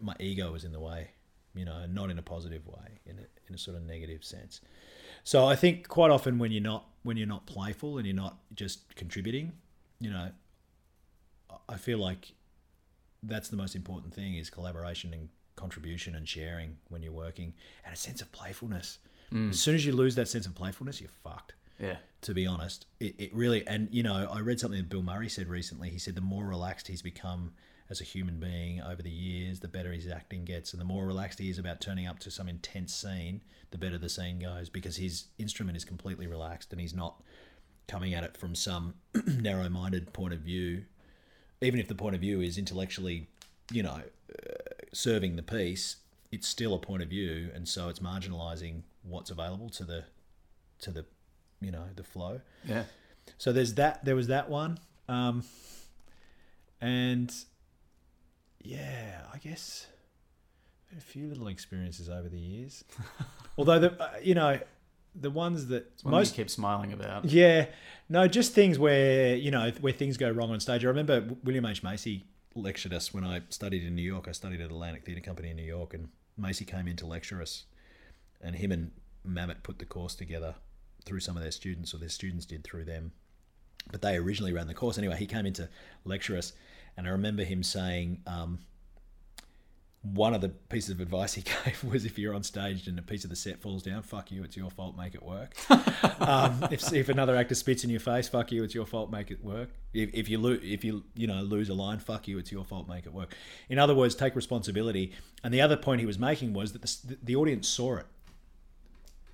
[SPEAKER 2] my ego was in the way, you know, not in a positive way, in a, in a sort of negative sense. So I think quite often when you're not when you're not playful and you're not just contributing, you know, I feel like that's the most important thing is collaboration and contribution and sharing when you're working and a sense of playfulness. As soon as you lose that sense of playfulness, you're fucked.
[SPEAKER 1] Yeah.
[SPEAKER 2] To be honest, it, it really and you know I read something that Bill Murray said recently. He said the more relaxed he's become as a human being over the years, the better his acting gets, and the more relaxed he is about turning up to some intense scene, the better the scene goes because his instrument is completely relaxed and he's not coming at it from some narrow-minded point of view even if the point of view is intellectually, you know, uh, serving the piece, it's still a point of view, and so it's marginalising what's available to the, to the, you know, the flow.
[SPEAKER 1] Yeah.
[SPEAKER 2] So there's that. There was that one, um, and yeah, I guess a few little experiences over the years. Although the uh, you know the ones that
[SPEAKER 1] one
[SPEAKER 2] most
[SPEAKER 1] keep smiling about.
[SPEAKER 2] yeah, no, just things where you know where things go wrong on stage. I remember William H Macy lectured us when I studied in New York. I studied at Atlantic Theatre Company in New York, and Macy came in to lecture us, and him and Mamet put the course together through some of their students, or their students did through them. But they originally ran the course anyway. He came in to lecture us, and I remember him saying. Um, one of the pieces of advice he gave was if you're on stage and a piece of the set falls down, fuck you, it's your fault, make it work. um, if, if another actor spits in your face, fuck you, it's your fault, make it work. If, if you lo- if you you know lose a line, fuck you, it's your fault, make it work. In other words, take responsibility. And the other point he was making was that the, the audience saw it.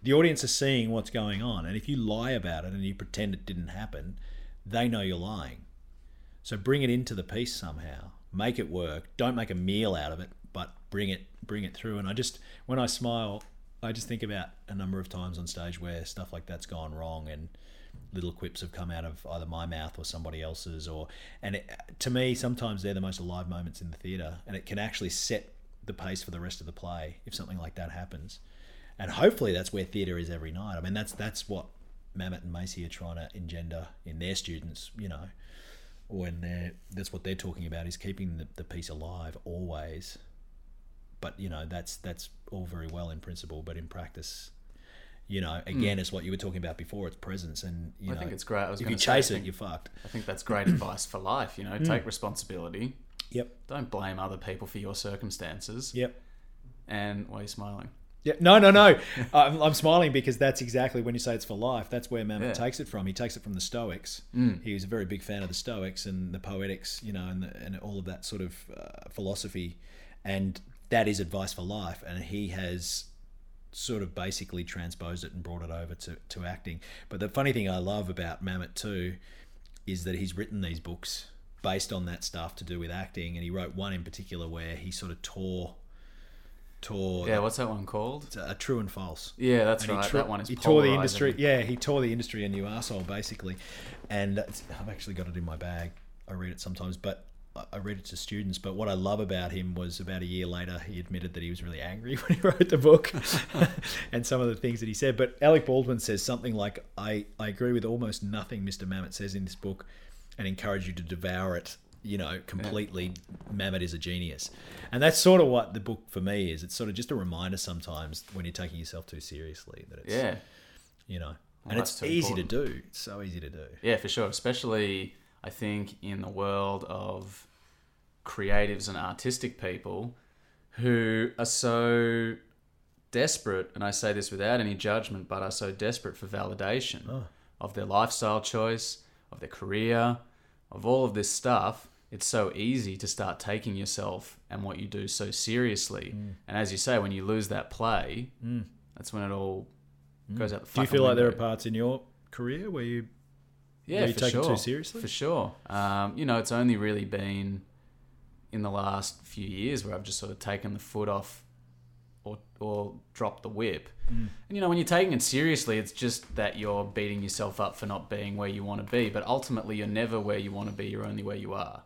[SPEAKER 2] The audience is seeing what's going on, and if you lie about it and you pretend it didn't happen, they know you're lying. So bring it into the piece somehow. Make it work. Don't make a meal out of it, but bring it bring it through. And I just when I smile, I just think about a number of times on stage where stuff like that's gone wrong and little quips have come out of either my mouth or somebody else's or and it, to me sometimes they're the most alive moments in the theater and it can actually set the pace for the rest of the play if something like that happens. And hopefully that's where theater is every night. I mean that's that's what Mamet and Macy are trying to engender in their students, you know when they're that's what they're talking about is keeping the, the piece alive always but you know that's that's all very well in principle but in practice you know again it's what you were talking about before it's presence and you
[SPEAKER 1] I
[SPEAKER 2] know
[SPEAKER 1] think it's great. I was
[SPEAKER 2] if you
[SPEAKER 1] say,
[SPEAKER 2] chase it
[SPEAKER 1] think-
[SPEAKER 2] you're fucked
[SPEAKER 1] I think that's great advice for life. You know,
[SPEAKER 2] Hmm.
[SPEAKER 1] take responsibility.
[SPEAKER 2] yep
[SPEAKER 1] Don't blame other people for your circumstances.
[SPEAKER 2] yep
[SPEAKER 1] And why are you smiling?
[SPEAKER 2] Yeah, no, no, no. I'm, I'm smiling because that's exactly when you say it's for life. That's where Mamet
[SPEAKER 1] Yeah.
[SPEAKER 2] takes it from. He takes it from the Stoics.
[SPEAKER 1] Mm.
[SPEAKER 2] He was a very big fan of the Stoics and the Poetics, you know, and, the, and all of that sort of uh, philosophy. And that is advice for life. And he has sort of basically transposed it and brought it over to, to acting. But the funny thing I love about Mamet too is that he's written these books based on that stuff to do with acting. And he wrote one in particular where he sort of tore tore
[SPEAKER 1] Yeah, what's that one called?
[SPEAKER 2] uh, true and false.
[SPEAKER 1] Yeah, that's
[SPEAKER 2] And
[SPEAKER 1] right. that one is
[SPEAKER 2] he tore the industry. Yeah, he tore the industry a new asshole basically, and it's- I've actually got it in my bag. I read it sometimes, but I- I read it to students. But what I love about him was about a year later, he admitted that he was really angry when he wrote the book, and some of the things that he said. But Alec Baldwin says something like, "I I agree with almost nothing Mr. Mamet says in this book, and encourage you to devour it." You know, completely. Mamet is a genius, and that's sort of what the book for me is. It's sort of just a reminder sometimes when you're taking yourself too seriously that it's
[SPEAKER 1] Yeah,
[SPEAKER 2] you know,
[SPEAKER 1] Well,
[SPEAKER 2] and it's easy to do. It's so easy to do.
[SPEAKER 1] yeah, for sure. Especially, I think in the world of creatives and artistic people who are so desperate, and I say this without any judgment, but are so desperate for validation
[SPEAKER 2] Oh.
[SPEAKER 1] of their lifestyle choice, of their career, of all of this stuff. It's so easy to start taking yourself and what you do so seriously.
[SPEAKER 2] Mm.
[SPEAKER 1] And as you say, when you lose that play, that's when it all goes out the
[SPEAKER 2] Mm. Do you feel like there are parts in your career where you
[SPEAKER 1] Yeah,
[SPEAKER 2] where you take it too seriously?
[SPEAKER 1] For sure. Um, you know, it's only really been in the last few years where I've just sort of taken the foot off or, or dropped the whip.
[SPEAKER 2] Mm.
[SPEAKER 1] And, you know, when you're taking it seriously, it's just that you're beating yourself up for not being where you want to be. But ultimately, you're never where you want to be. You're only where you are.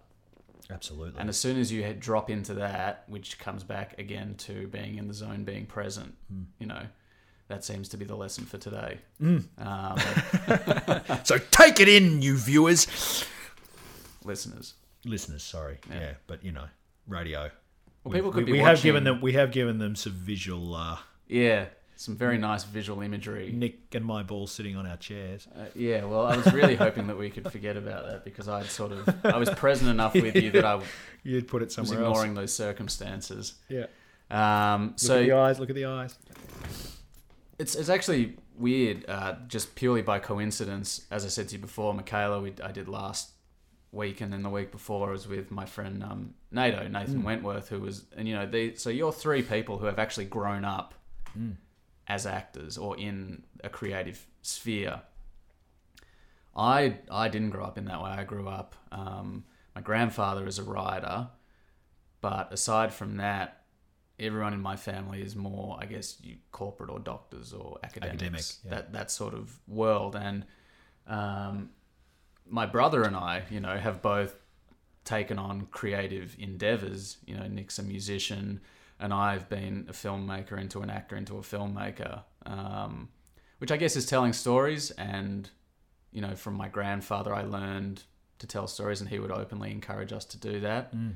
[SPEAKER 2] Absolutely?
[SPEAKER 1] And as soon as you drop into that, which comes back again to being in the zone, being present,
[SPEAKER 2] Mm.
[SPEAKER 1] you know, that seems to be the lesson for today.
[SPEAKER 2] Mm.
[SPEAKER 1] Um,
[SPEAKER 2] so take it in, you viewers,
[SPEAKER 1] listeners.
[SPEAKER 2] listeners. Sorry, yeah,
[SPEAKER 1] Yeah.
[SPEAKER 2] but you know, radio.
[SPEAKER 1] Well, people could
[SPEAKER 2] we,
[SPEAKER 1] be
[SPEAKER 2] we have given them we have given them some visual. Uh,
[SPEAKER 1] Yeah, some very nice visual imagery.
[SPEAKER 2] Nick and my ball sitting on our chairs.
[SPEAKER 1] Uh, yeah, well, I was really hoping that we could forget about that because I'd sort of I was present enough with you that I
[SPEAKER 2] You'd put it somewhere else.
[SPEAKER 1] ignoring those circumstances.
[SPEAKER 2] Yeah.
[SPEAKER 1] Um,
[SPEAKER 2] Look
[SPEAKER 1] so
[SPEAKER 2] at the eyes. Look at the eyes.
[SPEAKER 1] it's it's actually weird, uh, just purely by coincidence. As I said to you before, Michaela, we, I did last week, and then the week before I was with my friend um, Nato, Nathan Wentworth, who was, and you know, they, so you're three people who have actually grown up as actors or in a creative sphere. I I didn't grow up in that way. I grew up. Um, my grandfather is a writer, but aside from that, everyone in my family is more, I guess, you corporate or doctors or academics.
[SPEAKER 2] Academic, yeah.
[SPEAKER 1] That that sort of world. And um, my brother and I, you know, have both taken on creative endeavors. You know, Nick's a musician, and I've been a filmmaker into an actor into a filmmaker, um, which I guess is telling stories. And you know, from my grandfather, I learned to tell stories, and he would openly encourage us to do that.
[SPEAKER 2] Mm.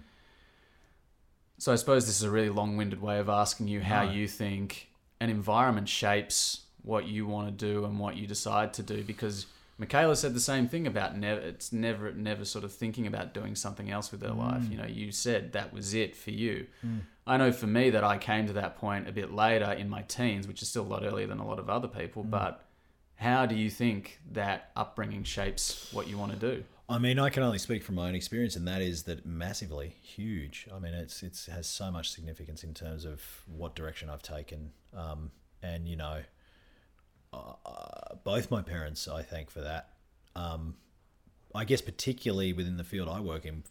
[SPEAKER 1] So I suppose this is a really long-winded way of asking you how
[SPEAKER 2] No.
[SPEAKER 1] you think an environment shapes what you want to do and what you decide to do. Because Michaela said the same thing about never. It's never, never sort of thinking about doing something else with her life. Mm. You know, you said that was it for you. Mm. I know for me that I came to that point a bit later in my teens, which is still a lot earlier than a lot of other people. Mm. But how do you think that upbringing shapes what you want to do?
[SPEAKER 2] I mean, I can only speak from my own experience, and that is that massively huge. I mean, it's it's has so much significance in terms of what direction I've taken, um, and you know, uh, both my parents I thank for that. Um, I guess particularly within the field I work in,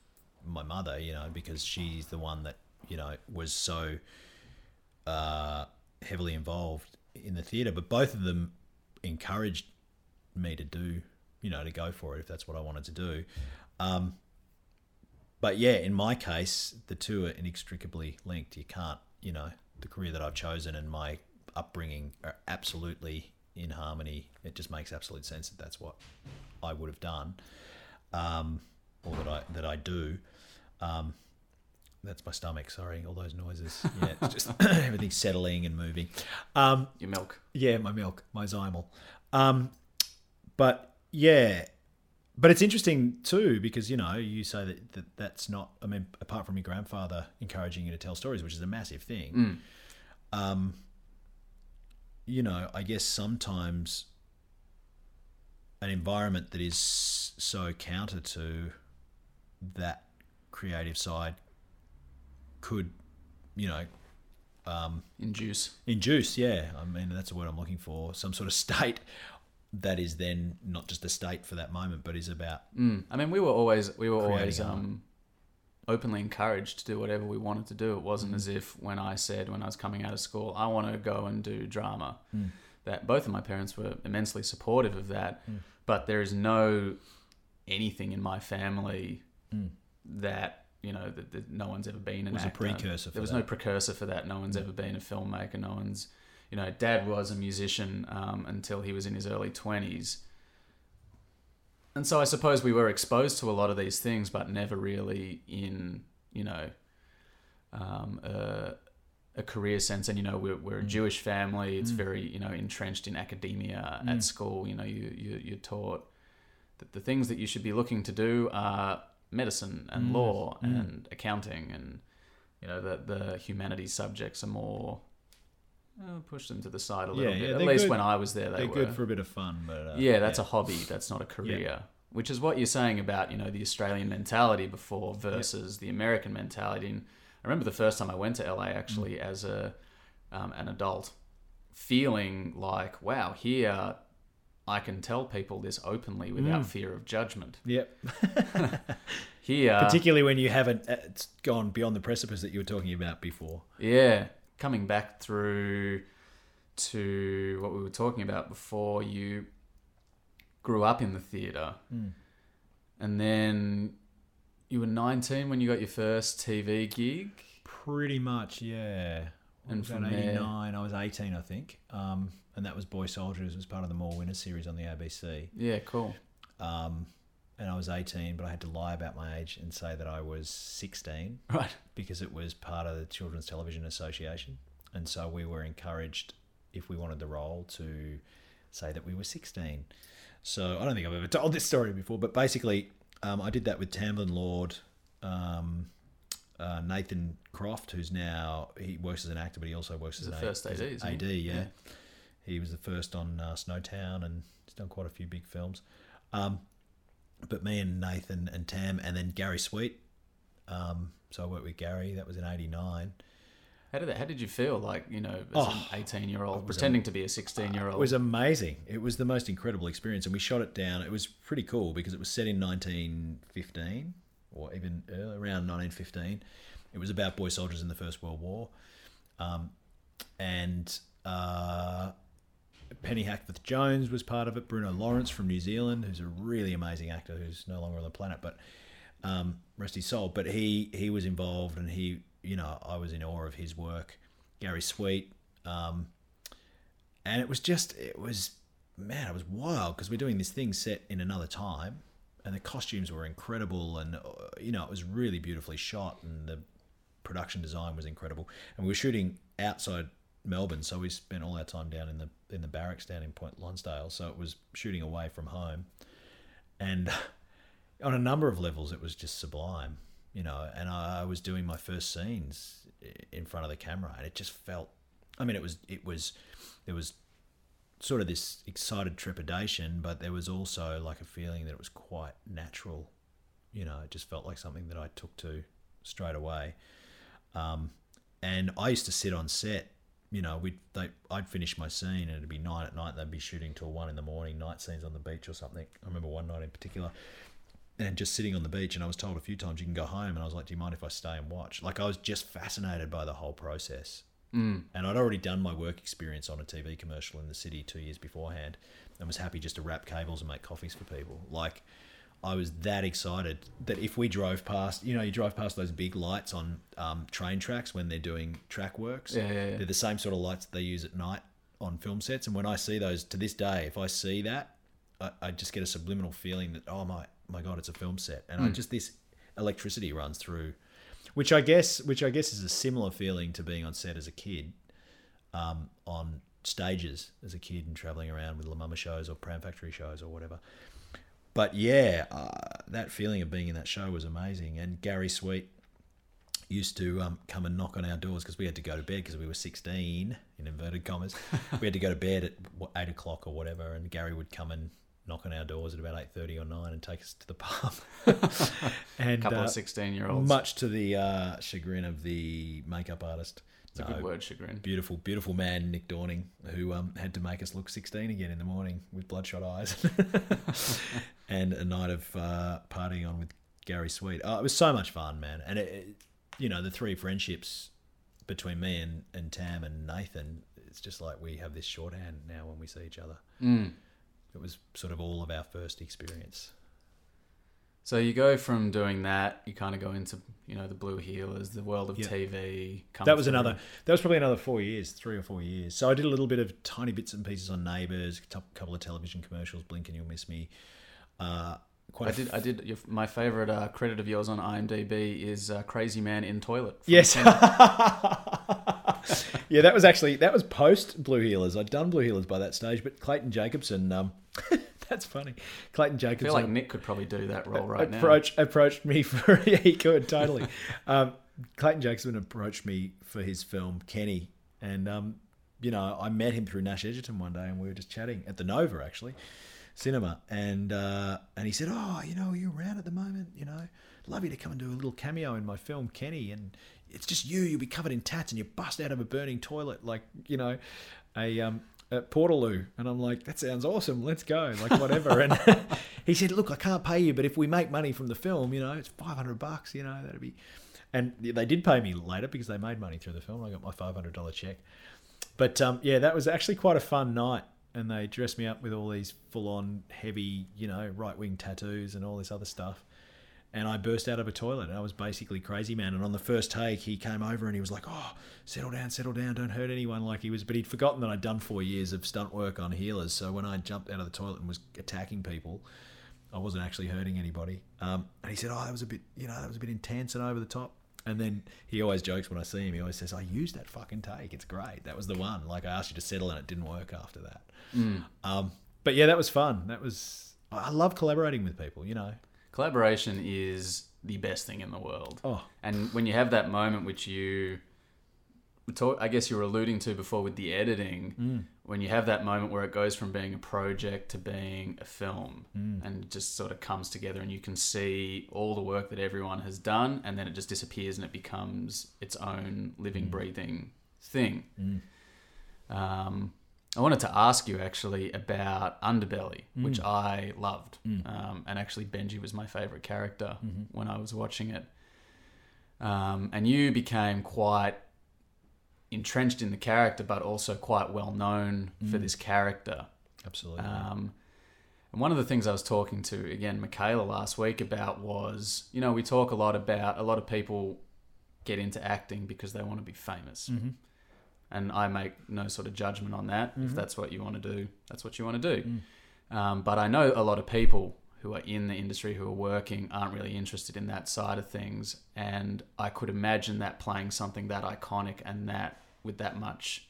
[SPEAKER 2] my mother, you know, because she's the one that you know was so uh, heavily involved in the theatre. But both of them encouraged me to do, you know, to go for it if that's what I wanted to do. Um, but yeah, in my case, the two are inextricably linked. You can't, you know, the career that I've chosen and my upbringing are absolutely in harmony. It just makes absolute sense that that's what I would have done, um, or that I that I do. Um, that's my stomach. Sorry, all those noises. Yeah, it's just everything's settling and moving. Um,
[SPEAKER 1] Your milk.
[SPEAKER 2] yeah, my milk, my Zymal. Um, but yeah, but it's interesting too because you know you say that, that that's not. I mean, apart from your grandfather encouraging you to tell stories, which is a massive thing. Um, you know, I guess sometimes an environment that is so counter to that creative side could, you know, um,
[SPEAKER 1] Induce.
[SPEAKER 2] Induce, yeah. I mean, that's the word I'm looking for. Some sort of state that is then not just a state for that moment, but is about
[SPEAKER 1] Mm. I mean, we were always we were always um, openly encouraged to do whatever we wanted to do. It wasn't mm. as if when I said when I was coming out of school, I want to go and do drama. Mm. That both of my parents were immensely supportive of that, mm. but there is no anything in my family that you know that, that no one's ever been an
[SPEAKER 2] Was a precursor for
[SPEAKER 1] there was
[SPEAKER 2] that.
[SPEAKER 1] no precursor for that. No one's ever been a filmmaker. No one's you know, dad was a musician um, until he was in his early 20s. And so I suppose we were exposed to a lot of these things, but never really in, you know, um, a, a career sense. And, you know, we're, we're a mm. Jewish family. It's mm. very, you know, entrenched in academia at mm. school. You know, you, you, you're taught that the things that you should be looking to do are medicine and law and accounting and, you know, the, the humanities subjects are more uh, push them to the side a little
[SPEAKER 2] Yeah,
[SPEAKER 1] bit.
[SPEAKER 2] yeah,
[SPEAKER 1] At least
[SPEAKER 2] good-
[SPEAKER 1] when I was there, they
[SPEAKER 2] they're
[SPEAKER 1] were.
[SPEAKER 2] good for a bit of fun, but uh,
[SPEAKER 1] yeah, that's a hobby. That's not a career. Which is what you're saying about you know the Australian mentality before versus the American mentality. And I remember the first time I went to LA actually
[SPEAKER 2] Mm.
[SPEAKER 1] as a um, an adult, feeling like wow, here I can tell people this openly
[SPEAKER 2] Mm.
[SPEAKER 1] without fear of judgment.
[SPEAKER 2] Yep.
[SPEAKER 1] Here,
[SPEAKER 2] Particularly when you haven't uh, gone beyond the precipice that you were talking about before.
[SPEAKER 1] Yeah, coming back through to what we were talking about before, you grew up in the theatre, and then you were 19 when you got your first TV gig.
[SPEAKER 2] Pretty much, yeah. What
[SPEAKER 1] And from
[SPEAKER 2] that,
[SPEAKER 1] there-
[SPEAKER 2] 89, I was 18, I think. Um, and that was Boy Soldiers, was part of the More Winners series on the ABC.
[SPEAKER 1] Yeah, cool.
[SPEAKER 2] Um, and I was 18, but I had to lie about my age and say that I was 16
[SPEAKER 1] Right.
[SPEAKER 2] because it was part of the Children's Television Association. And so we were encouraged, if we wanted the role, to say that we were 16. So I don't think I've ever told this story before, but basically, um, I did that with Tamblyn Lord, um, uh, Nathan Croft, who's now he works as an actor, but he also works
[SPEAKER 1] He's
[SPEAKER 2] as
[SPEAKER 1] the
[SPEAKER 2] an
[SPEAKER 1] first AD, he?
[SPEAKER 2] AD, yeah.
[SPEAKER 1] Yeah.
[SPEAKER 2] He was the first on uh, Snowtown, and he's done quite a few big films. Um, but me and Nathan and Tam, and then Gary Sweet. Um, so I worked with Gary. That was in '89.
[SPEAKER 1] How did that, how did you feel like you know as
[SPEAKER 2] Oh,
[SPEAKER 1] an 18 year old
[SPEAKER 2] was
[SPEAKER 1] pretending to be a 16 year old.
[SPEAKER 2] It was amazing. It was the most incredible experience, and we shot it down. It was pretty cool because it was set in 1915 or even earlier, around 1915. It was about boy soldiers in the First World War, um, and uh, Penne Hackforth Jones was part of it. Bruno Lawrence from New Zealand, who's a really amazing actor who's no longer on the planet, but um, rest his soul. But he he was involved, and he you know I was in awe of his work. Gary Sweet, um, and it was just it was man, it was wild because we're doing this thing set in another time, and the costumes were incredible, and uh, you know it was really beautifully shot, and the production design was incredible, and we were shooting outside Melbourne, so we spent all our time down in the in the barracks down in Point Lonsdale, so it was shooting away from home, and on a number of levels it was just sublime, you know, and I, I was doing my first scenes in front of the camera, and it just felt, I mean, it was it was there was sort of this excited trepidation, but there was also like a feeling that it was quite natural. You know, it just felt like something that I took to straight away. Um, and I used to sit on set. You know, we'd they, I'd finish my scene and it'd be nine at night. They'd be shooting till one in the morning, night scenes on the beach or something. I remember one night in particular, and just sitting on the beach. And I was told a few times you can go home, and I was like, "Do you mind if I stay and watch?" Like I was just fascinated by the whole process.
[SPEAKER 1] Mm.
[SPEAKER 2] And I'd already done my work experience on a TV commercial in the city two years beforehand and was happy just to wrap cables and make coffees for people. Like, I was that excited that if we drove past, you know, you drive past those big lights on um, train tracks when they're doing track works.
[SPEAKER 1] Yeah, yeah, yeah.
[SPEAKER 2] They're the same sort of lights that they use at night on film sets. And when I see those to this day, if I see that, I, I just get a subliminal feeling that, oh my, my God, it's a film set. And I just, this electricity runs through which I guess which I guess is a similar feeling to being on set as a kid, um, on stages as a kid and traveling around with La Mama shows or Pram Factory shows or whatever. But yeah, uh, that feeling of being in that show was amazing. And Gary Sweet used to um, come and knock on our doors because we had to go to bed because we were 16 in inverted commas. we had to go to bed at what, eight o'clock or whatever, and Gary would come and knock on our doors at about eight thirty or nine and take us to the pub. and
[SPEAKER 1] couple
[SPEAKER 2] uh,
[SPEAKER 1] of 16 year olds.
[SPEAKER 2] much to the uh, chagrin of the makeup artist.
[SPEAKER 1] It's a good word, chagrin.
[SPEAKER 2] Beautiful, beautiful man, Nick Dorning, who um, had to make us look 16 again in the morning with bloodshot eyes. and a night of uh, partying on with Gary Sweet. Oh, it was so much fun, man. And, it, it, you know, the three friendships between me and, and Tam and Nathan, it's just like we have this shorthand now when we see each other.
[SPEAKER 1] Mm.
[SPEAKER 2] It was sort of all of our first experience.
[SPEAKER 1] So you go from doing that, you kind of go into you know the Blue Heelers, the world of
[SPEAKER 2] Yeah.
[SPEAKER 1] TV.
[SPEAKER 2] that was
[SPEAKER 1] through.
[SPEAKER 2] another that was probably another four years three or four years so i did a little bit of tiny bits and pieces on neighbours a couple of television commercials blink and you'll miss me uh quite
[SPEAKER 1] I did. I did. Your, my favorite uh, credit of yours on IMDb is uh, "Crazy Man in Toilet."
[SPEAKER 2] yes yeah that was actually that was post Blue Heelers i'd done Blue Heelers by that stage but clayton jacobson um that's funny clayton Jacobson.
[SPEAKER 1] I
[SPEAKER 2] jacobson
[SPEAKER 1] feel like Nick could probably do that role right now.
[SPEAKER 2] approached me for yeah, he could totally. um, Clayton Jacobson approached me for his film Kenny, and um, you know I met him through Nash Edgerton one day, and we were just chatting at the Nova actually, cinema, and uh, and he said, "Oh, you know, are you around at the moment? You know, love you to come and do a little cameo in my film Kenny, and it's just you. You'll be covered in tats, and you bust out of a burning toilet like you know, a um." At Portaloo, and I'm like, that sounds awesome. Let's go, like whatever. And he said, look, I can't pay you, but if we make money from the film, you know, it's 500 bucks. You know, that'd be. And they did pay me later because they made money through the film. I got my $500 check. But um, yeah, that was actually quite a fun night. And they dressed me up with all these full on heavy, you know, right wing tattoos and all this other stuff. And I burst out of a toilet. And I was basically crazy man. And on the first take, he came over and he was like, "Oh, settle down, settle down, don't hurt anyone." Like he was, but he'd forgotten that I'd done four years of stunt work on Heelers. So when I jumped out of the toilet and was attacking people, I wasn't actually hurting anybody. Um, and he said, "Oh, that was a bit, you know, that was a bit intense and over the top." And then he always jokes when I see him. He always says, "I used that fucking take. It's great. That was the one. Like I asked you to settle, and it didn't work after that." Um, but yeah, that was fun. That was. I I love collaborating with people. You know.
[SPEAKER 1] Collaboration is the best thing in the world.
[SPEAKER 2] Oh.
[SPEAKER 1] And when you have that moment, which you, talk, I guess you were alluding to before with the editing,
[SPEAKER 2] Mm.
[SPEAKER 1] when you have that moment where it goes from being a project to being a film,
[SPEAKER 2] Mm.
[SPEAKER 1] and it just sort of comes together, and you can see all the work that everyone has done, and then it just disappears and it becomes its own living,
[SPEAKER 2] Mm.
[SPEAKER 1] breathing thing. Um, I wanted to ask you actually about Underbelly, which I loved. Um, and actually, Benji was my favorite character when I was watching it. Um, and you became quite entrenched in the character, but also quite well known for this character.
[SPEAKER 2] Absolutely.
[SPEAKER 1] Um, And one of the things I was talking to again Michaela last week about was, you know, we talk a lot about a lot of people get into acting because they want to be famous.
[SPEAKER 2] Mm-hmm.
[SPEAKER 1] And I make no sort of judgment on that. If
[SPEAKER 2] Mhm.
[SPEAKER 1] that's what you want to do, that's what you want to do.
[SPEAKER 2] Mm.
[SPEAKER 1] Um, but I know a lot of people who are in the industry who are working aren't really interested in that side of things. And I could imagine that playing something that iconic and that with that much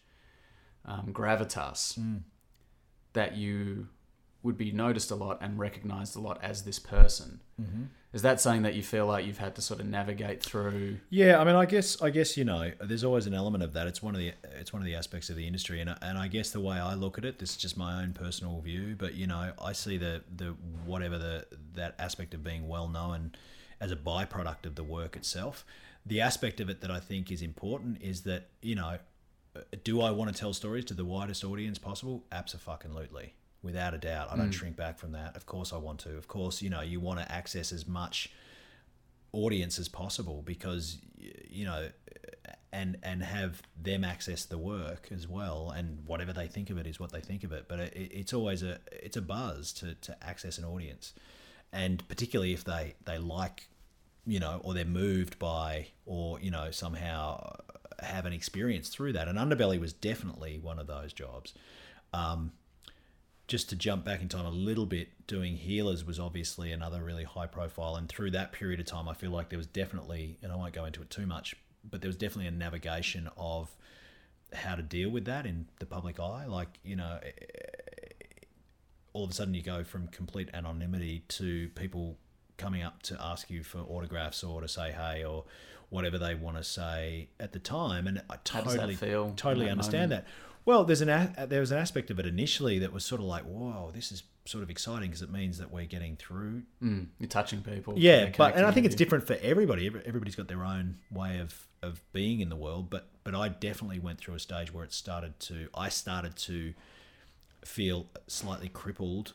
[SPEAKER 1] um, gravitas,
[SPEAKER 2] Mm.
[SPEAKER 1] that you would be noticed a lot and recognized a lot as this person.
[SPEAKER 2] Mm-hmm.
[SPEAKER 1] Is that something that you feel like you've had to sort of navigate through?
[SPEAKER 2] Yeah, I mean, I guess, I guess you know, there's always an element of that. It's one of the, it's one of the aspects of the industry, and and I guess the way I look at it, this is just my own personal view, but you know, I see the the whatever the that aspect of being well known as a byproduct of the work itself. The aspect of it that I think is important is that you know, uh, do I want to tell stories to the widest audience possible? Absolutely. Without a doubt, I don't shrink back from that. Of course, I want to. Of course, you know, you want to access as much audience as possible because you know and and have them access the work as well and whatever they think of it is what they think of it. But it, it's always a it's a buzz to, to access an audience. And particularly if they they like you know or they're moved by or you know somehow have an experience through that. And underbelly was definitely one of those jobs. Um, just to jump back in time a little bit, doing Heelers was obviously another really high profile. And through that period of time, I feel like there was definitely, and I won't go into it too much, but there was definitely a navigation of how to deal with that in the public eye. Like, you know, eh, eh, all of a sudden you go from complete anonymity to people coming up to ask you for autographs or to say hey or whatever they want to say at the time. And I totally,
[SPEAKER 1] feel
[SPEAKER 2] totally understand
[SPEAKER 1] moment?
[SPEAKER 2] that. Well, there's an a- there was an aspect of it initially that was sort of like, whoa, this is sort of exciting because it means that we're getting through.
[SPEAKER 1] Mm, you're touching people.
[SPEAKER 2] Yeah, but and I think it's different for everybody. Everybody's got their own way of of being in the world. But but I definitely went through a stage where it started to. I started to feel slightly crippled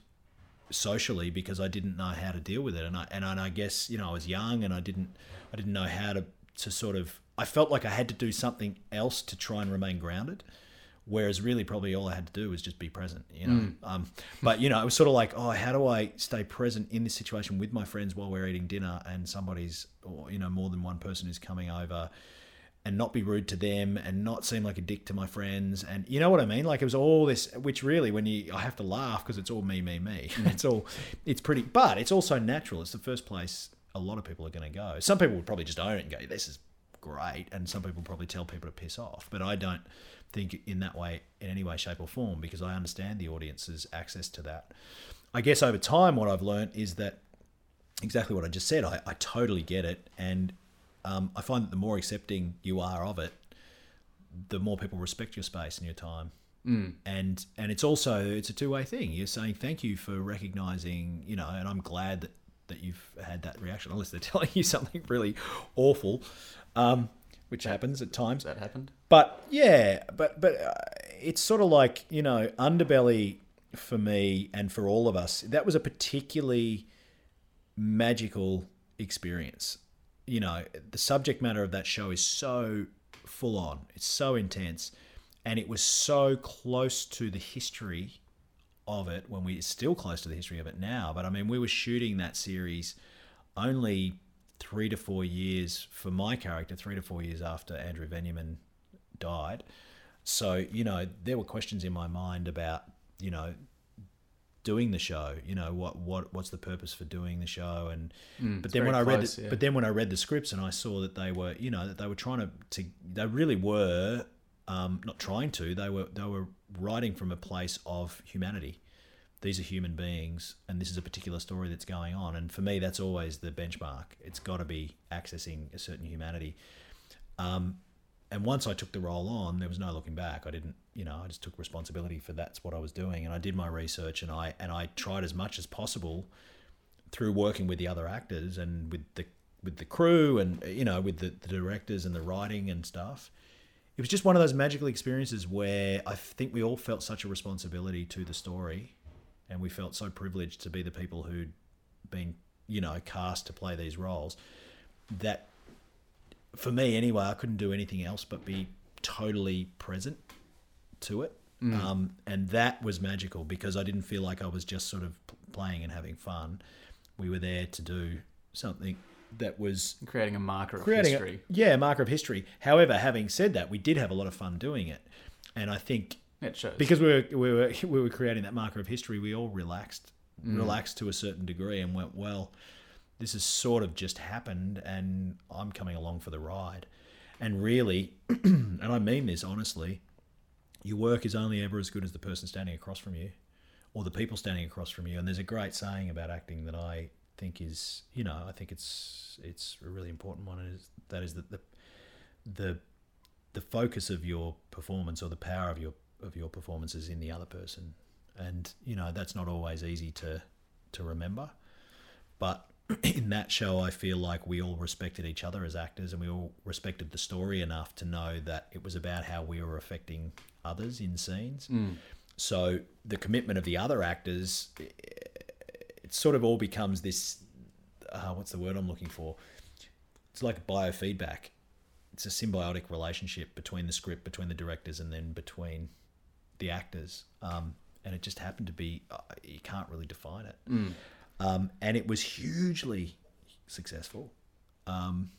[SPEAKER 2] socially because I didn't know how to deal with it, and I and I guess you know I was young and I didn't I didn't know how to to sort of I felt like I had to do something else to try and remain grounded. Whereas really, probably all I had to do was just be present, you know. Um, but you know, it was sort of like, oh, how do I stay present in this situation with my friends while we're eating dinner, and somebody's, or you know, more than one person is coming over, and not be rude to them, and not seem like a dick to my friends, and you know what I mean? Like it was all this, which really, when you, I have to laugh because it's all me, me, me. it's all, it's pretty, but it's also natural. It's the first place a lot of people are going to go. Some people would probably just own it and go, this is great, and some people probably tell people to piss off, but I don't think in that way in any way shape or form because i understand the audience's access to that. I guess over time what i've learned is that exactly what i just said i, I totally get it and um, i find that the more accepting you are of it the more people respect your space and your time.
[SPEAKER 1] Mm.
[SPEAKER 2] and and it's also it's a two-way thing. You're saying thank you for recognizing you know and i'm glad that that you've had that reaction unless they're telling you something really awful um, which happens at times
[SPEAKER 1] That happened.
[SPEAKER 2] but yeah, but but uh, it's sort of like you know underbelly for me and for all of us. That was a particularly magical experience. You know, the subject matter of that show is so full on. It's so intense, and it was so close to the history of it when we are still close to the history of it now. But I mean, we were shooting that series only three to four years for my character, three to four years after Andrew Veniamin died. So, you know, there were questions in my mind about, you know, doing the show, you know, what, what what's the purpose for doing the show and
[SPEAKER 1] Mm,
[SPEAKER 2] but then when I read
[SPEAKER 1] close,
[SPEAKER 2] the,
[SPEAKER 1] yeah.
[SPEAKER 2] but then when I read the scripts and I saw that they were, you know, that they were trying to, to they really were um, not trying to, they were they were writing from a place of humanity these are human beings and this is a particular story that's going on. And for me that's always the benchmark. It's got to be accessing a certain humanity. Um, and once i took the role on there was no looking back. I didn't you know i just took responsibility for that's what i was doing. And i did my research and i and i tried as much as possible through working with the other actors and with the with the crew and you know with the, the directors and the writing and stuff. It was just one of those magical experiences where I think we all felt such a responsibility to the story, and we felt so privileged to be the people who'd been, you know, cast to play these roles. That, for me anyway, I couldn't do anything else but be totally present to it, um, and that was magical because I didn't feel like I was just sort of playing and having fun. We were there to do something that was
[SPEAKER 1] Creating a marker of
[SPEAKER 2] creating
[SPEAKER 1] history.
[SPEAKER 2] a yeah marker of history. However, having said that, we did have a lot of fun doing it, and I think
[SPEAKER 1] It shows.
[SPEAKER 2] because we were we were we were creating that marker of history, we all relaxed, mm. relaxed to a certain degree, and went well. This has sort of just happened, and I'm coming along for the ride. And really, and I mean this honestly, your work is only ever as good as the person standing across from you, or the people standing across from you. And there's a great saying about acting that I think is, you know, I think it's it's a really important one. And is that is that the the the focus of your performance or the power of your of your performances in the other person, and you know that's not always easy to to remember. But in that show, I feel like we all respected each other as actors, and we all respected the story enough to know that it was about how we were affecting others in scenes. So the commitment of the other actors, it sort of all becomes this. Uh, what's the word I'm looking for? It's like biofeedback it's a symbiotic relationship between the script, between the directors, and then between the actors. Um, and it just happened to be uh, you can't really define it. Um, and it was hugely successful, um,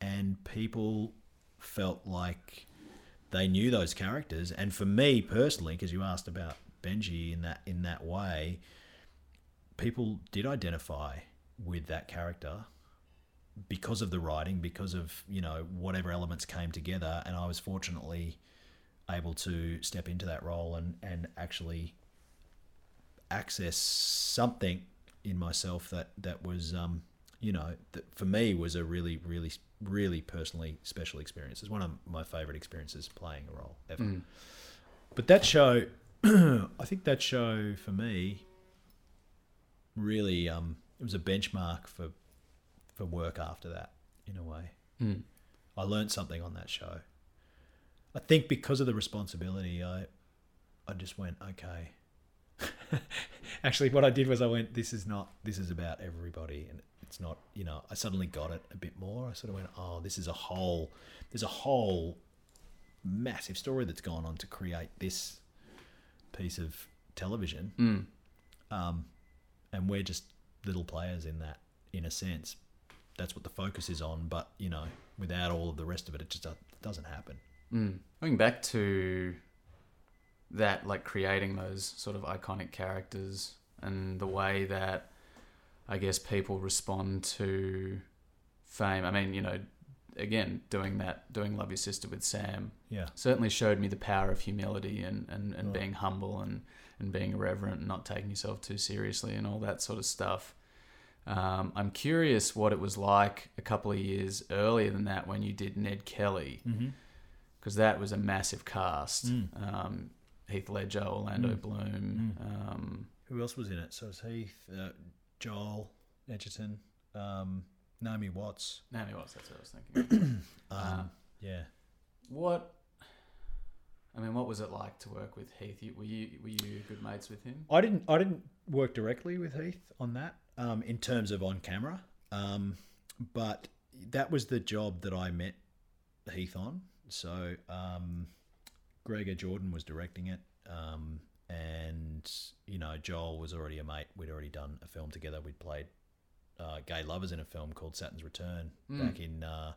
[SPEAKER 2] and people felt like they knew those characters. And for me personally, because you asked about Benji in that in that way, people did identify with that character because of the writing, because of you know whatever elements came together, and I was fortunately able to step into that role and and actually access something in myself that that was um, you know that for me was a really really really personally special experience. It's one of my favorite experiences playing a role ever. But that show, I think that show for me really um, it was a benchmark for for work after that in a way.
[SPEAKER 1] Mm.
[SPEAKER 2] I learned something on that show. I think because of the responsibility, I I just went okay. Actually, what I did was I went, this is not this is about everybody, and it's not you know. I suddenly got it a bit more. I sort of went, oh, this is a whole there's a whole massive story that's gone on to create this piece of television,
[SPEAKER 1] Mm.
[SPEAKER 2] um, and we're just little players in that, in a sense. That's what the focus is on, but you know, without all of the rest of it, it just doesn't happen.
[SPEAKER 1] Mm. Going back to that, like creating those sort of iconic characters and the way that I guess people respond to fame. I mean, you know, again, doing that, doing Love Your Sister with Sam
[SPEAKER 2] Yeah,
[SPEAKER 1] certainly showed me the power of humility and, and, and
[SPEAKER 2] Right.
[SPEAKER 1] being humble and, and being irreverent and not taking yourself too seriously and all that sort of stuff. Um, I'm curious what it was like a couple of years earlier than that when you did Ned Kelly,
[SPEAKER 2] mm-hmm.
[SPEAKER 1] Because that was a massive cast.
[SPEAKER 2] Mm.
[SPEAKER 1] Um, Heath Ledger, Orlando
[SPEAKER 2] Mm.
[SPEAKER 1] Bloom. Um,
[SPEAKER 2] Who else was in it? So it's Heath, uh, Joel Edgerton, um, Naomi Watts.
[SPEAKER 1] Naomi Watts, that's what I was thinking.
[SPEAKER 2] Um,
[SPEAKER 1] Uh,
[SPEAKER 2] yeah,
[SPEAKER 1] what? I mean, what was it like to work with Heath? Were you were you good mates with him?
[SPEAKER 2] I didn't. I didn't work directly with Heath on that um, in terms of on camera, um, but that was the job that I met Heath on. So um, Gregor Jordan was directing it, um, and you know Joel was already a mate. We'd already done a film together. We'd played uh, gay lovers in a film called Saturn's Return
[SPEAKER 1] Mm.
[SPEAKER 2] back in uh,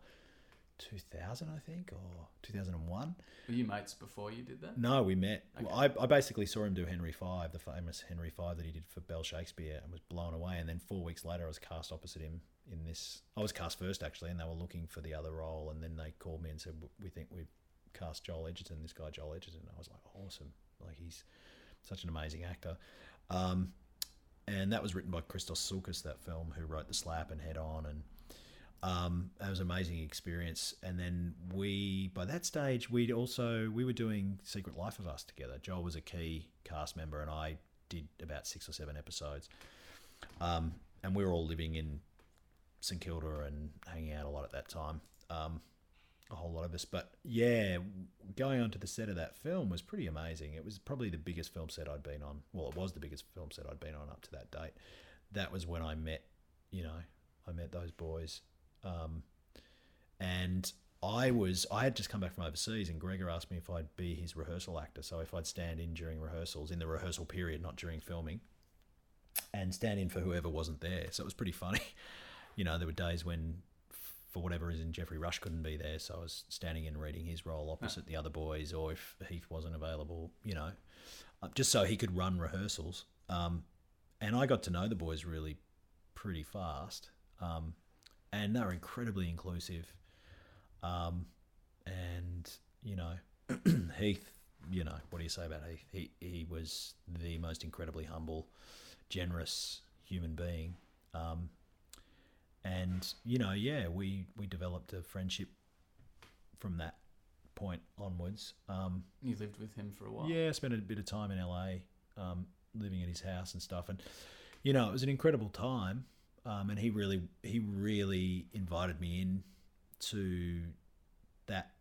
[SPEAKER 2] 2000, I think, or 2001.
[SPEAKER 1] Were you mates before you did that?
[SPEAKER 2] No, we met.
[SPEAKER 1] Okay.
[SPEAKER 2] Well, I, I basically saw him do Henry V, the famous Henry V that he did for Bell Shakespeare, and was blown away. And then four weeks later, I was cast opposite him in this. I was cast first actually, and they were looking for the other role. And then they called me and said, "We think we've cast Joel Edgerton. This guy Joel Edgerton." I was like, "Awesome! Like he's such an amazing actor." Um, and that was written by Christos Tsiolkas, that film, who wrote The Slap and Head On, and um, that was an amazing experience. And then we, by that stage, we'd also we were doing Secret Life of Us together. Joel was a key cast member, and I did about six or seven episodes. Um, and we were all living in St Kilda and hanging out a lot at that time. Um, a whole lot of us, but yeah, going onto the set of that film was pretty amazing. It was probably the biggest film set I'd been on. Well, it was the biggest film set I'd been on up to that date. That was when I met, you know, I met those boys um, and I was I had just come back from overseas, and Gregor asked me if I'd be his rehearsal actor. So if I'd stand in during rehearsals in the rehearsal period, not during filming. and stand in for whoever wasn't there. So it was pretty funny. You know, there were days when, for whatever reason, Geoffrey Rush couldn't be there, so I was standing in reading his role opposite the other boys, or if Heath wasn't available, you know, uh, just so he could run rehearsals. Um, and I got to know the boys really pretty fast, um, and they were incredibly inclusive. Um, and you know, Heath, you know, what do you say about Heath? He he was the most incredibly humble, generous human being. Um, and you know, yeah, we we developed a friendship from that point onwards. Um,
[SPEAKER 1] You lived with him for a while.
[SPEAKER 2] yeah, I spent a bit of time in LA, um, living at his house and stuff, and you know, it was an incredible time. Um, and he really, he really invited me in to that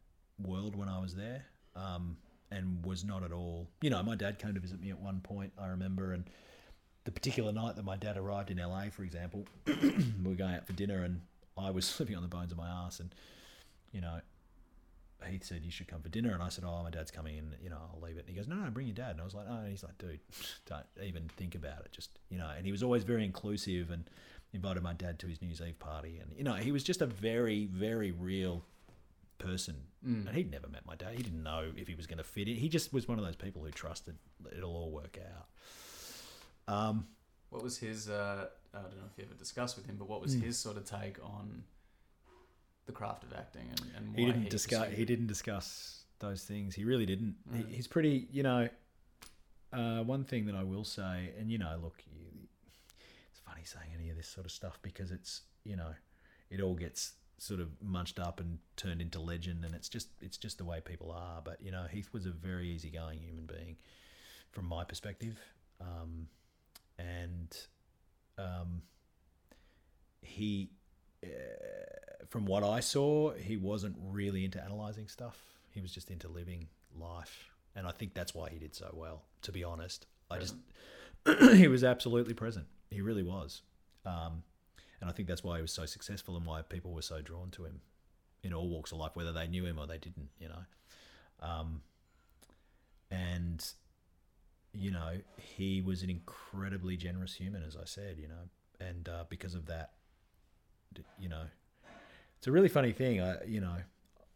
[SPEAKER 2] world when I was there, um, and was not at all. You know, my dad came to visit me at one point. I remember, and the particular night that my dad arrived in LA, for example, we were going out for dinner, and I was living on the bones of my ass, and you know, Heath said you should come for dinner, and I said, "Oh, my dad's coming in. You know, I'll leave it." And he goes, "No, no, bring your dad." And I was like, "Oh," and he's like, "Dude, don't even think about it. Just you know." And he was always very inclusive and invited my dad to his New Year's Eve party, and you know, he was just a very, very real person. And he'd never met my dad. He didn't know if he was going to fit in. He just was one of those people who trusted it'll all work out. Um,
[SPEAKER 1] What was his? Uh, I don't know if you ever discussed with him, but what was
[SPEAKER 2] Hmm.
[SPEAKER 1] his sort of take on the craft of acting and, and
[SPEAKER 2] he didn't discuss.
[SPEAKER 1] pursued
[SPEAKER 2] He didn't discuss those things. He really didn't. He,
[SPEAKER 1] Mm.
[SPEAKER 2] he's pretty. You know, uh, one thing that I will say, and you know, look, you, saying any of this sort of stuff because it's you know, it all gets sort of munched up and turned into legend, and it's just it's just the way people are. But you know, Heath was a very easygoing human being, from my perspective, um, and um, he uh, from what I saw, he wasn't really into analyzing stuff. He was just into living life, and I think that's why he did so well. To be honest, I just he was absolutely present. He really was, um, and I think that's why he was so successful and why people were so drawn to him in all walks of life, whether they knew him or they didn't. You know, um, and you know he was an incredibly generous human, as I said. You know, and uh, because of that, you know, it's a really funny thing. I, you know,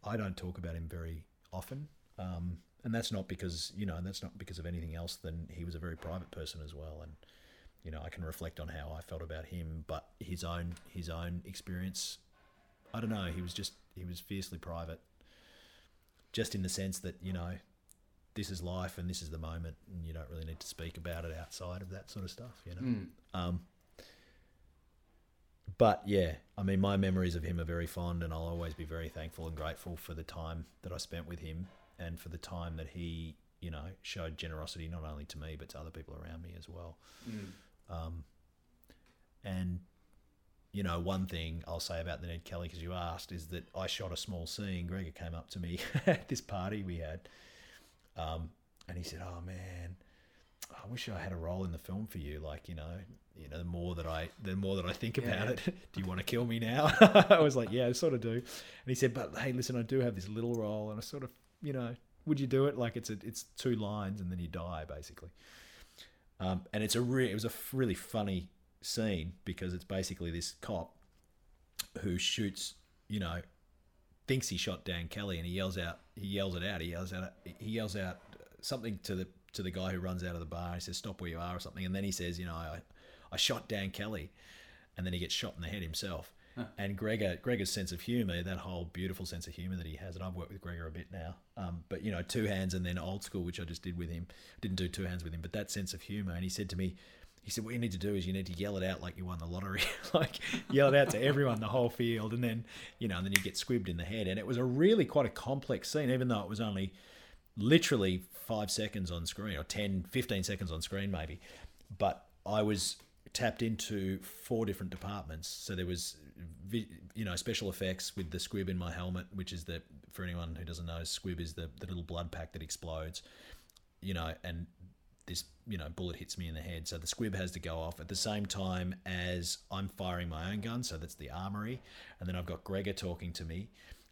[SPEAKER 2] I don't talk about him very often, um, and that's not because you know, that's not because of anything else than he was a very private person as well, and you know, I can reflect on how I felt about him, but his own his own experience, I don't know. He was just he was fiercely private, just in the sense that you know, this is life and this is the moment, and you don't really need to speak about it outside of that sort of stuff. You know.
[SPEAKER 1] Mm.
[SPEAKER 2] Um, but yeah, I mean, my memories of him are very fond, and I'll always be very thankful and grateful for the time that I spent with him and for the time that he, you know, showed generosity not only to me but to other people around me as well.
[SPEAKER 1] Mm.
[SPEAKER 2] Um, and you know, one thing I'll say about the Ned Kelly, because you asked, is that I shot a small scene. Gregor came up to me at this party we had, um, and he said, "Oh man, I wish I had a role in the film for you. Like, you know, you know, the more that I, the more that I think
[SPEAKER 1] Yeah,
[SPEAKER 2] about
[SPEAKER 1] yeah.
[SPEAKER 2] it, do you want to kill me now?" I was like, "Yeah, I sort of do." And he said, "But hey, listen, I do have this little role, and I sort of, you know, would you do it? Like, it's a, it's two lines, and then you die, basically." Um, and it's a re- it was a really funny scene because it's basically this cop who shoots, you know, thinks he shot Dan Kelly, and he yells out, he yells it out, he yells out, he yells out something to the to the guy who runs out of the bar. He says, "Stop where you are," or something, and then he says, "You know, I, I shot Dan Kelly," and then he gets shot in the head himself. And Gregor, Gregor's sense of humor, that whole beautiful sense of humor that he has, and I've worked with Gregor a bit now, um, but you know, two hands and then old school, which I just did with him. Didn't do two hands with him, but that sense of humor. And he said to me, he said, "What you need to do is you need to yell it out like you won the lottery, like yell it out to everyone, the whole field, and then you know, and then you get squibbed in the head." And it was a really quite a complex scene, even though it was only literally five seconds on screen or 10, 15 seconds on screen maybe. But I was tapped into four different departments. So there was, you know, special effects with the squib in my helmet, which is the, for anyone who doesn't know, squib is the, the little blood pack that explodes, you know, and this, you know, bullet hits me in the head. So the squib has to go off at the same time as I'm firing my own gun. So that's the armory. And then I've got Gregor talking to me.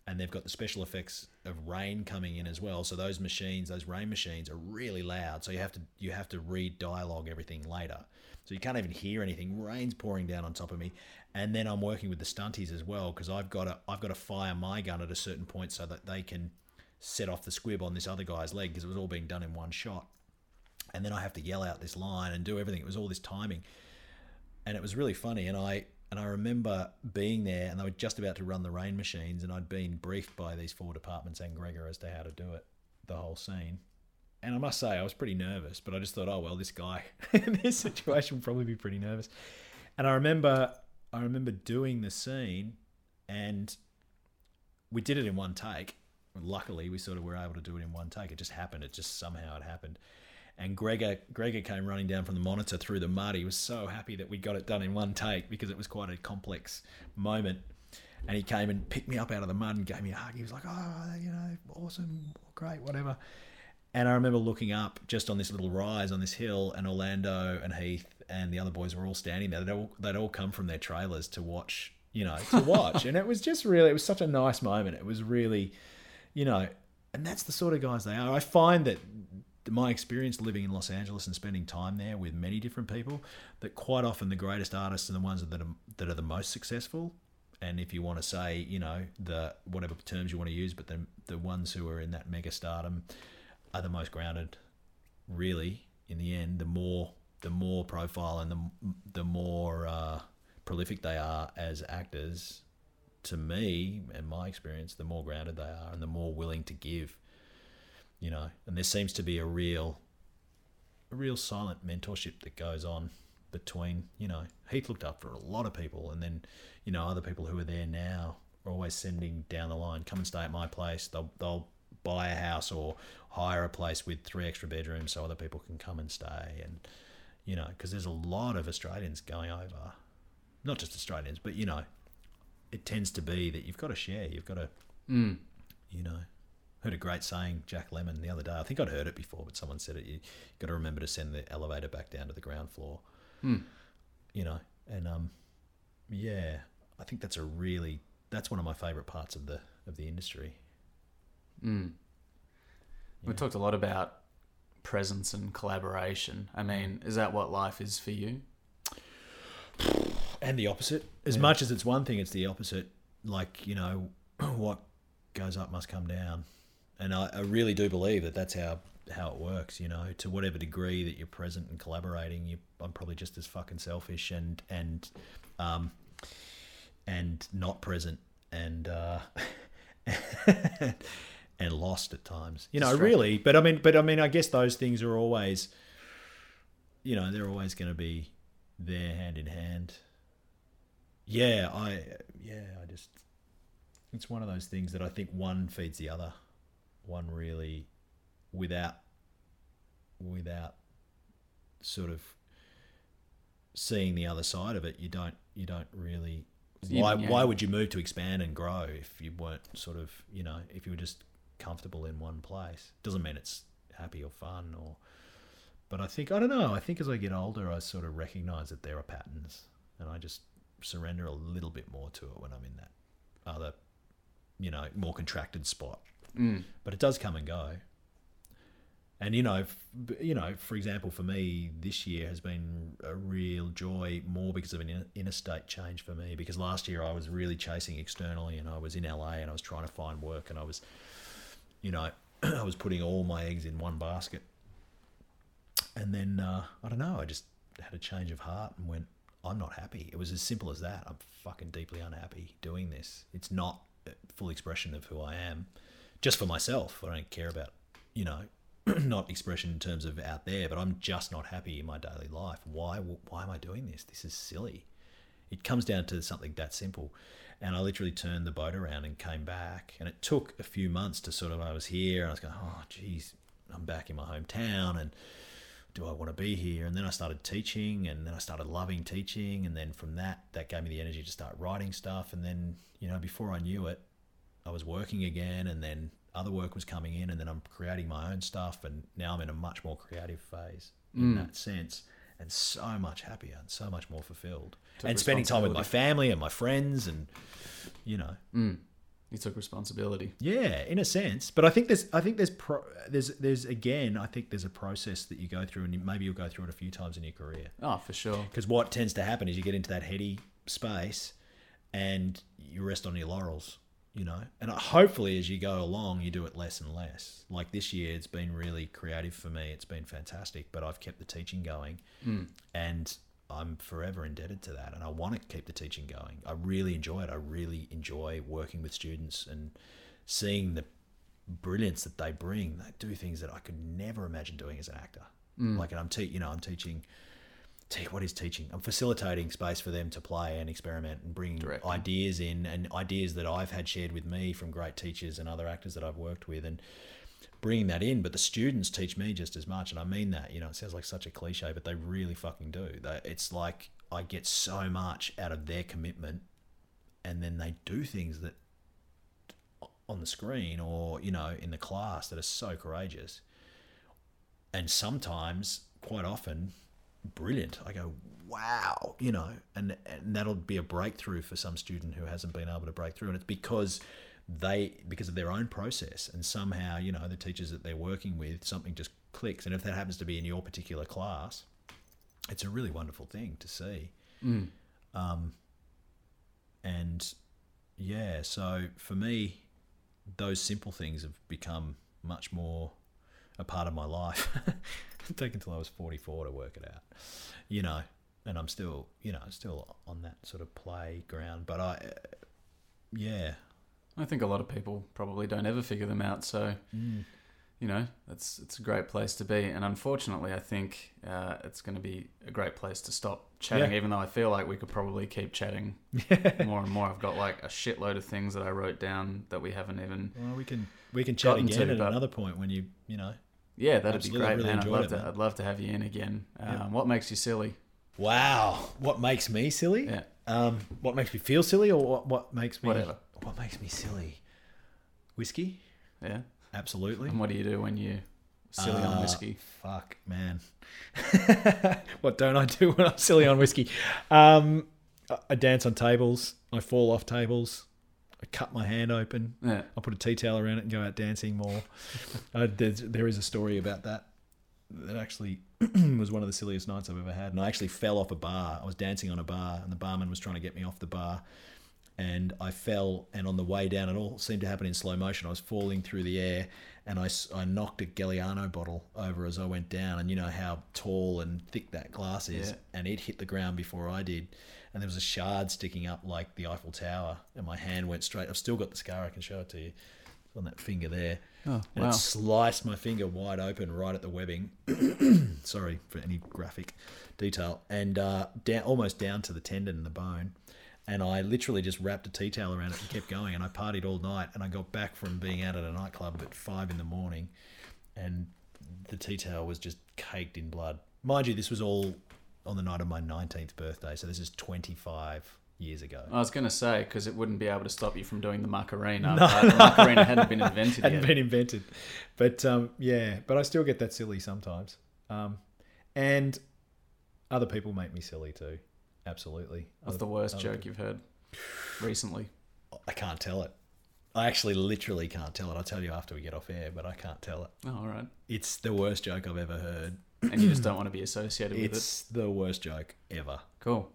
[SPEAKER 2] and they've got the special effects of rain coming in as well. So those machines, those rain machines, are really loud. So you have to you have to read dialogue everything later. So you can't even hear anything. Rain's pouring down on top of me, and then I'm working with the stunties as well because I've got to I've got to fire my gun at a certain point so that they can set off the squib on this other guy's leg because it was all being done in one shot. And then I have to yell out this line and do everything. It was all this timing, and it was really funny. And I and I remember being there, and they were just about to run the rain machines, and I'd been briefed by these four departments and Gregor as to how to do it, the whole scene. And I must say, I was pretty nervous, but I just thought, oh well, this guy in this situation would probably be pretty nervous. And I remember, I remember doing the scene, and we did it in one take. Luckily, we sort of were able to do it in one take. It just happened. It just somehow it happened. And Gregor, Gregor came running down from the monitor through the mud. He was so happy that we got it done in one take because it was quite a complex moment. And he came and picked me up out of the mud and gave me a hug. He was like, "Oh, you know, awesome, great, whatever." And I remember looking up just on this little rise on this hill, and Orlando and Heath and the other boys were all standing there. They'd all, they'd all come from their trailers to watch, you know, to watch. and it was just really, it was such a nice moment. It was really, you know, and that's the sort of guys they are. I find that my experience living in Los Angeles and spending time there with many different people, that quite often the greatest artists are the ones that are, that are the most successful. And if you want to say, you know, the whatever terms you want to use, but the the ones who are in that mega stardom are the most grounded. Really, in the end, the more the more profile and the the more uh, prolific they are as actors, to me and my experience, the more grounded they are and the more willing to give. You know, and there seems to be a real, a real silent mentorship that goes on between. You know, Heath looked up for a lot of people, and then, you know, other people who are there now are always sending down the line, come and stay at my place. They'll they'll buy a house or hire a place with three extra bedrooms so other people can come and stay and you know because there's a lot of australians going over. Not just australians but you know it tends to be that you've got to share you've got to
[SPEAKER 1] Mm.
[SPEAKER 2] you know. Heard a great saying jack Lemmon the other day. I think i'd heard it before but someone said it you got to remember to send the elevator back down to the ground floor.
[SPEAKER 1] Mm.
[SPEAKER 2] you know and um yeah i think that's a really that's one of my favorite parts of the of the industry
[SPEAKER 1] Mm. We talked a lot about presence and collaboration. I mean, is that what life is for you?
[SPEAKER 2] and the opposite. As
[SPEAKER 1] Yeah.
[SPEAKER 2] much as it's one thing, it's the opposite. Like you know, what goes up must come down, and I, I really do believe that that's how how it works. You know, to whatever degree that you're present and collaborating, you I'm probably just as fucking selfish and and um and not present and uh and lost at times. You know, really. But I mean, but I mean, I guess those things are always, you know, they're always going to be there hand in hand. Yeah, I yeah, I just it's one of those things that I think one feeds the other. One really without without sort of seeing the other side of it, you don't you don't really why
[SPEAKER 1] and
[SPEAKER 2] why would you move to expand and grow if you weren't sort of, you know, if you were just comfortable in one place? Doesn't mean it's happy or fun or but I think I don't know. I think as I get older, I sort of recognize that there are patterns, and I just surrender a little bit more to it when I'm in that other, you know, more contracted spot.
[SPEAKER 1] Mm.
[SPEAKER 2] But it does come and go. And you know, f- you know, for example, for me, this year has been a real joy, more because of an in- interstate change for me. Because last year I was really chasing externally, and I was in LA, and I was trying to find work, and I was, you know, I was putting all my eggs in one basket and then uh, I don't know. I just had a change of heart and went. I'm not happy. It was as simple as that. I'm fucking deeply unhappy doing this. It's not full expression of who I am, just for myself. I don't care about, you know, not expression in terms of out there, but I'm just not happy in my daily life. Why? Why am I doing this? This is silly. It comes down to something that simple. And I literally turned the boat around and came back. And it took a few months to sort of, I was here and I was going, oh, geez, I'm back in my hometown and do I want to be here? And then I started teaching and then I started loving teaching. And then from that, that gave me the energy to start writing stuff. And then, you know, before I knew it, I was working again and then other work was coming in and then I'm creating my own stuff. And now I'm in a much more creative phase in
[SPEAKER 1] Mm.
[SPEAKER 2] that sense and so much happier and so much more fulfilled.
[SPEAKER 1] Took
[SPEAKER 2] and spending time with my family and my friends and, you know,
[SPEAKER 1] Mm. You took responsibility.
[SPEAKER 2] Yeah, in a sense, but I think there's, I think there's, pro, there's, there's again, I think there's a process that you go through, and you, maybe you'll go through it a few times in your career.
[SPEAKER 1] Oh, for sure.
[SPEAKER 2] Because what tends to happen is you get into that heady space, and you rest on your laurels, you know. And hopefully, as you go along, you do it less and less. Like this year, it's been really creative for me. It's been fantastic, but I've kept the teaching going, hmm. and I'm forever indebted to that. And I want to keep the teaching going. I really enjoy it. I really enjoy working with students and seeing the brilliance that they bring. They do things that I could never imagine doing as an actor. Hmm. Like, and I'm te- you know, I'm teaching. What is teaching? I'm facilitating space for them to play and experiment and bring
[SPEAKER 1] Directing.
[SPEAKER 2] ideas in and ideas that I've had shared with me from great teachers and other actors that I've worked with and bringing that in. But the students teach me just as much, and I mean that. You know, it sounds like such a cliche, but they really fucking do. They, it's like I get so much out of their commitment, and then they do things that on the screen or you know in the class that are so courageous and sometimes quite often brilliant. I go wow you know and and that'll be a breakthrough for some student who hasn't been able to break through. And it's because they because of their own process and somehow you know the teachers that they're working with something just clicks. And if that happens to be in your particular class it's a really wonderful thing to see. Um, and yeah so for me those simple things have become much more a part of my life. it took until I was 44 to work it out, you know, and I'm still, you know, still on that sort of playground. But I, uh, yeah,
[SPEAKER 1] I think a lot of people probably don't ever figure them out. So, you know, it's it's a great place to be. And unfortunately, I think uh, it's going to be a great place to stop chatting.
[SPEAKER 2] Yeah.
[SPEAKER 1] Even though I feel like we could probably keep chatting more and more. I've got like a shitload of things that I wrote down that we haven't even.
[SPEAKER 2] well, we can we can chat again
[SPEAKER 1] to,
[SPEAKER 2] at another point when you you know.
[SPEAKER 1] Yeah, that'd
[SPEAKER 2] Absolutely,
[SPEAKER 1] be great,
[SPEAKER 2] really
[SPEAKER 1] man. I'd love
[SPEAKER 2] it,
[SPEAKER 1] to.
[SPEAKER 2] man.
[SPEAKER 1] I'd love to have you in again. Um,
[SPEAKER 2] Yeah.
[SPEAKER 1] What makes you silly?
[SPEAKER 2] Wow, what makes me silly?
[SPEAKER 1] Yeah.
[SPEAKER 2] Um, what makes me feel silly, or what what makes me
[SPEAKER 1] Whatever.
[SPEAKER 2] What makes me silly? Whiskey,
[SPEAKER 1] Yeah.
[SPEAKER 2] absolutely.
[SPEAKER 1] And what do you do when you silly on
[SPEAKER 2] Uh,
[SPEAKER 1] whiskey?
[SPEAKER 2] Fuck, man. what don't I do when I'm silly on whiskey? Um, I dance on tables. I fall off tables. I cut my hand open.
[SPEAKER 1] Yeah.
[SPEAKER 2] I put a tea towel around it and go out dancing more. there's, there is a story about that. That actually was one of the silliest nights I've ever had. And I actually fell off a bar. I was dancing on a bar, and the barman was trying to get me off the bar. And I fell, and on the way down, it all seemed to happen in slow motion. I was falling through the air, and I, I knocked a Galliano bottle over as I went down. And you know how tall and thick that glass is.
[SPEAKER 1] Yeah.
[SPEAKER 2] And it hit the ground before I did. And there was a shard sticking up like the Eiffel Tower, and my hand went straight. I've still got the scar. I can show it to you on that finger there.
[SPEAKER 1] Oh,
[SPEAKER 2] And
[SPEAKER 1] wow.
[SPEAKER 2] it sliced my finger wide open right at the webbing. Sorry for any graphic detail. And uh, down, almost down to the tendon and the bone. And I literally just wrapped a tea towel around it and kept going. And I partied all night. And I got back from being out at a nightclub at five in the morning. And the tea towel was just caked in blood. Mind you, this was all on the night of my 19th birthday. So this is 25 years ago.
[SPEAKER 1] I was going to say because it wouldn't be able to stop you from doing the Macarena. but the Macarena hadn't been invented
[SPEAKER 2] hadn't
[SPEAKER 1] yet.
[SPEAKER 2] been invented. But um, yeah, but I still get that silly sometimes. Um, and other people make me silly too. Absolutely.
[SPEAKER 1] What's
[SPEAKER 2] Other-
[SPEAKER 1] the worst joke you've heard recently?
[SPEAKER 2] I can't tell it. I actually literally can't tell it. I'll tell you after we get off air, but I can't tell it.
[SPEAKER 1] Oh, all right.
[SPEAKER 2] It's the worst joke I've ever heard.
[SPEAKER 1] And you just don't want to be associated with it.
[SPEAKER 2] It's the worst joke ever.
[SPEAKER 1] Cool.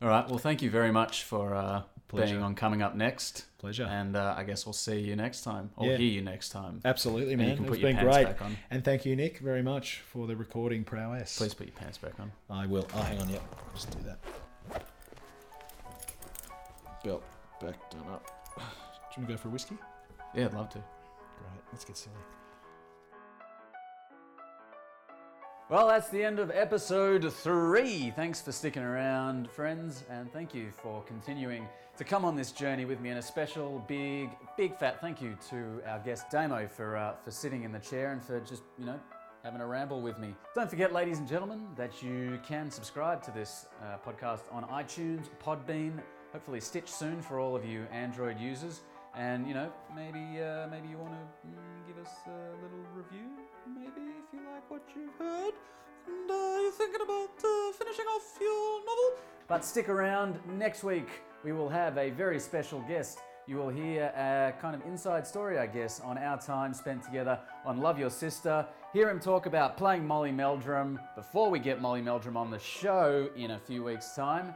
[SPEAKER 1] All right. Well, thank you very much for uh,
[SPEAKER 2] Pleasure.
[SPEAKER 1] being on coming up next.
[SPEAKER 2] Pleasure.
[SPEAKER 1] And uh, I guess we'll see you next time or
[SPEAKER 2] Yeah.
[SPEAKER 1] hear you next time.
[SPEAKER 2] Absolutely,
[SPEAKER 1] And
[SPEAKER 2] man.
[SPEAKER 1] you can
[SPEAKER 2] it's
[SPEAKER 1] put your
[SPEAKER 2] been
[SPEAKER 1] pants
[SPEAKER 2] great.
[SPEAKER 1] back on.
[SPEAKER 2] And thank you, Nick, very much for the recording prowess.
[SPEAKER 1] Please put your pants back on.
[SPEAKER 2] I will. Oh, hang on. Yep. Just do that. Belt back done up. Do you want to go for a whiskey?
[SPEAKER 1] Yeah, I'd love to.
[SPEAKER 2] Great. Let's get silly.
[SPEAKER 1] Well, that's the end of episode three. Thanks for sticking around, friends, and thank you for continuing to come on this journey with me. And a special, big, big fat thank you to our guest Damo for uh, for sitting in the chair and for just you know having a ramble with me. Don't forget, ladies and gentlemen, that you can subscribe to this uh, podcast on iTunes, Podbean, hopefully Stitch soon for all of you Android users. And you know, maybe uh, maybe you want to mm, give us a little review, maybe if you like what you've heard, and uh, you're thinking about uh, finishing off your novel. But stick around. Next week we will have a very special guest you will hear a kind of inside story, I guess, on our time spent together on Love Your Sister. Hear him talk about playing Molly Meldrum before we get Molly Meldrum on the show in a few weeks' time.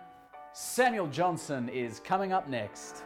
[SPEAKER 1] Samuel Johnson is coming up next.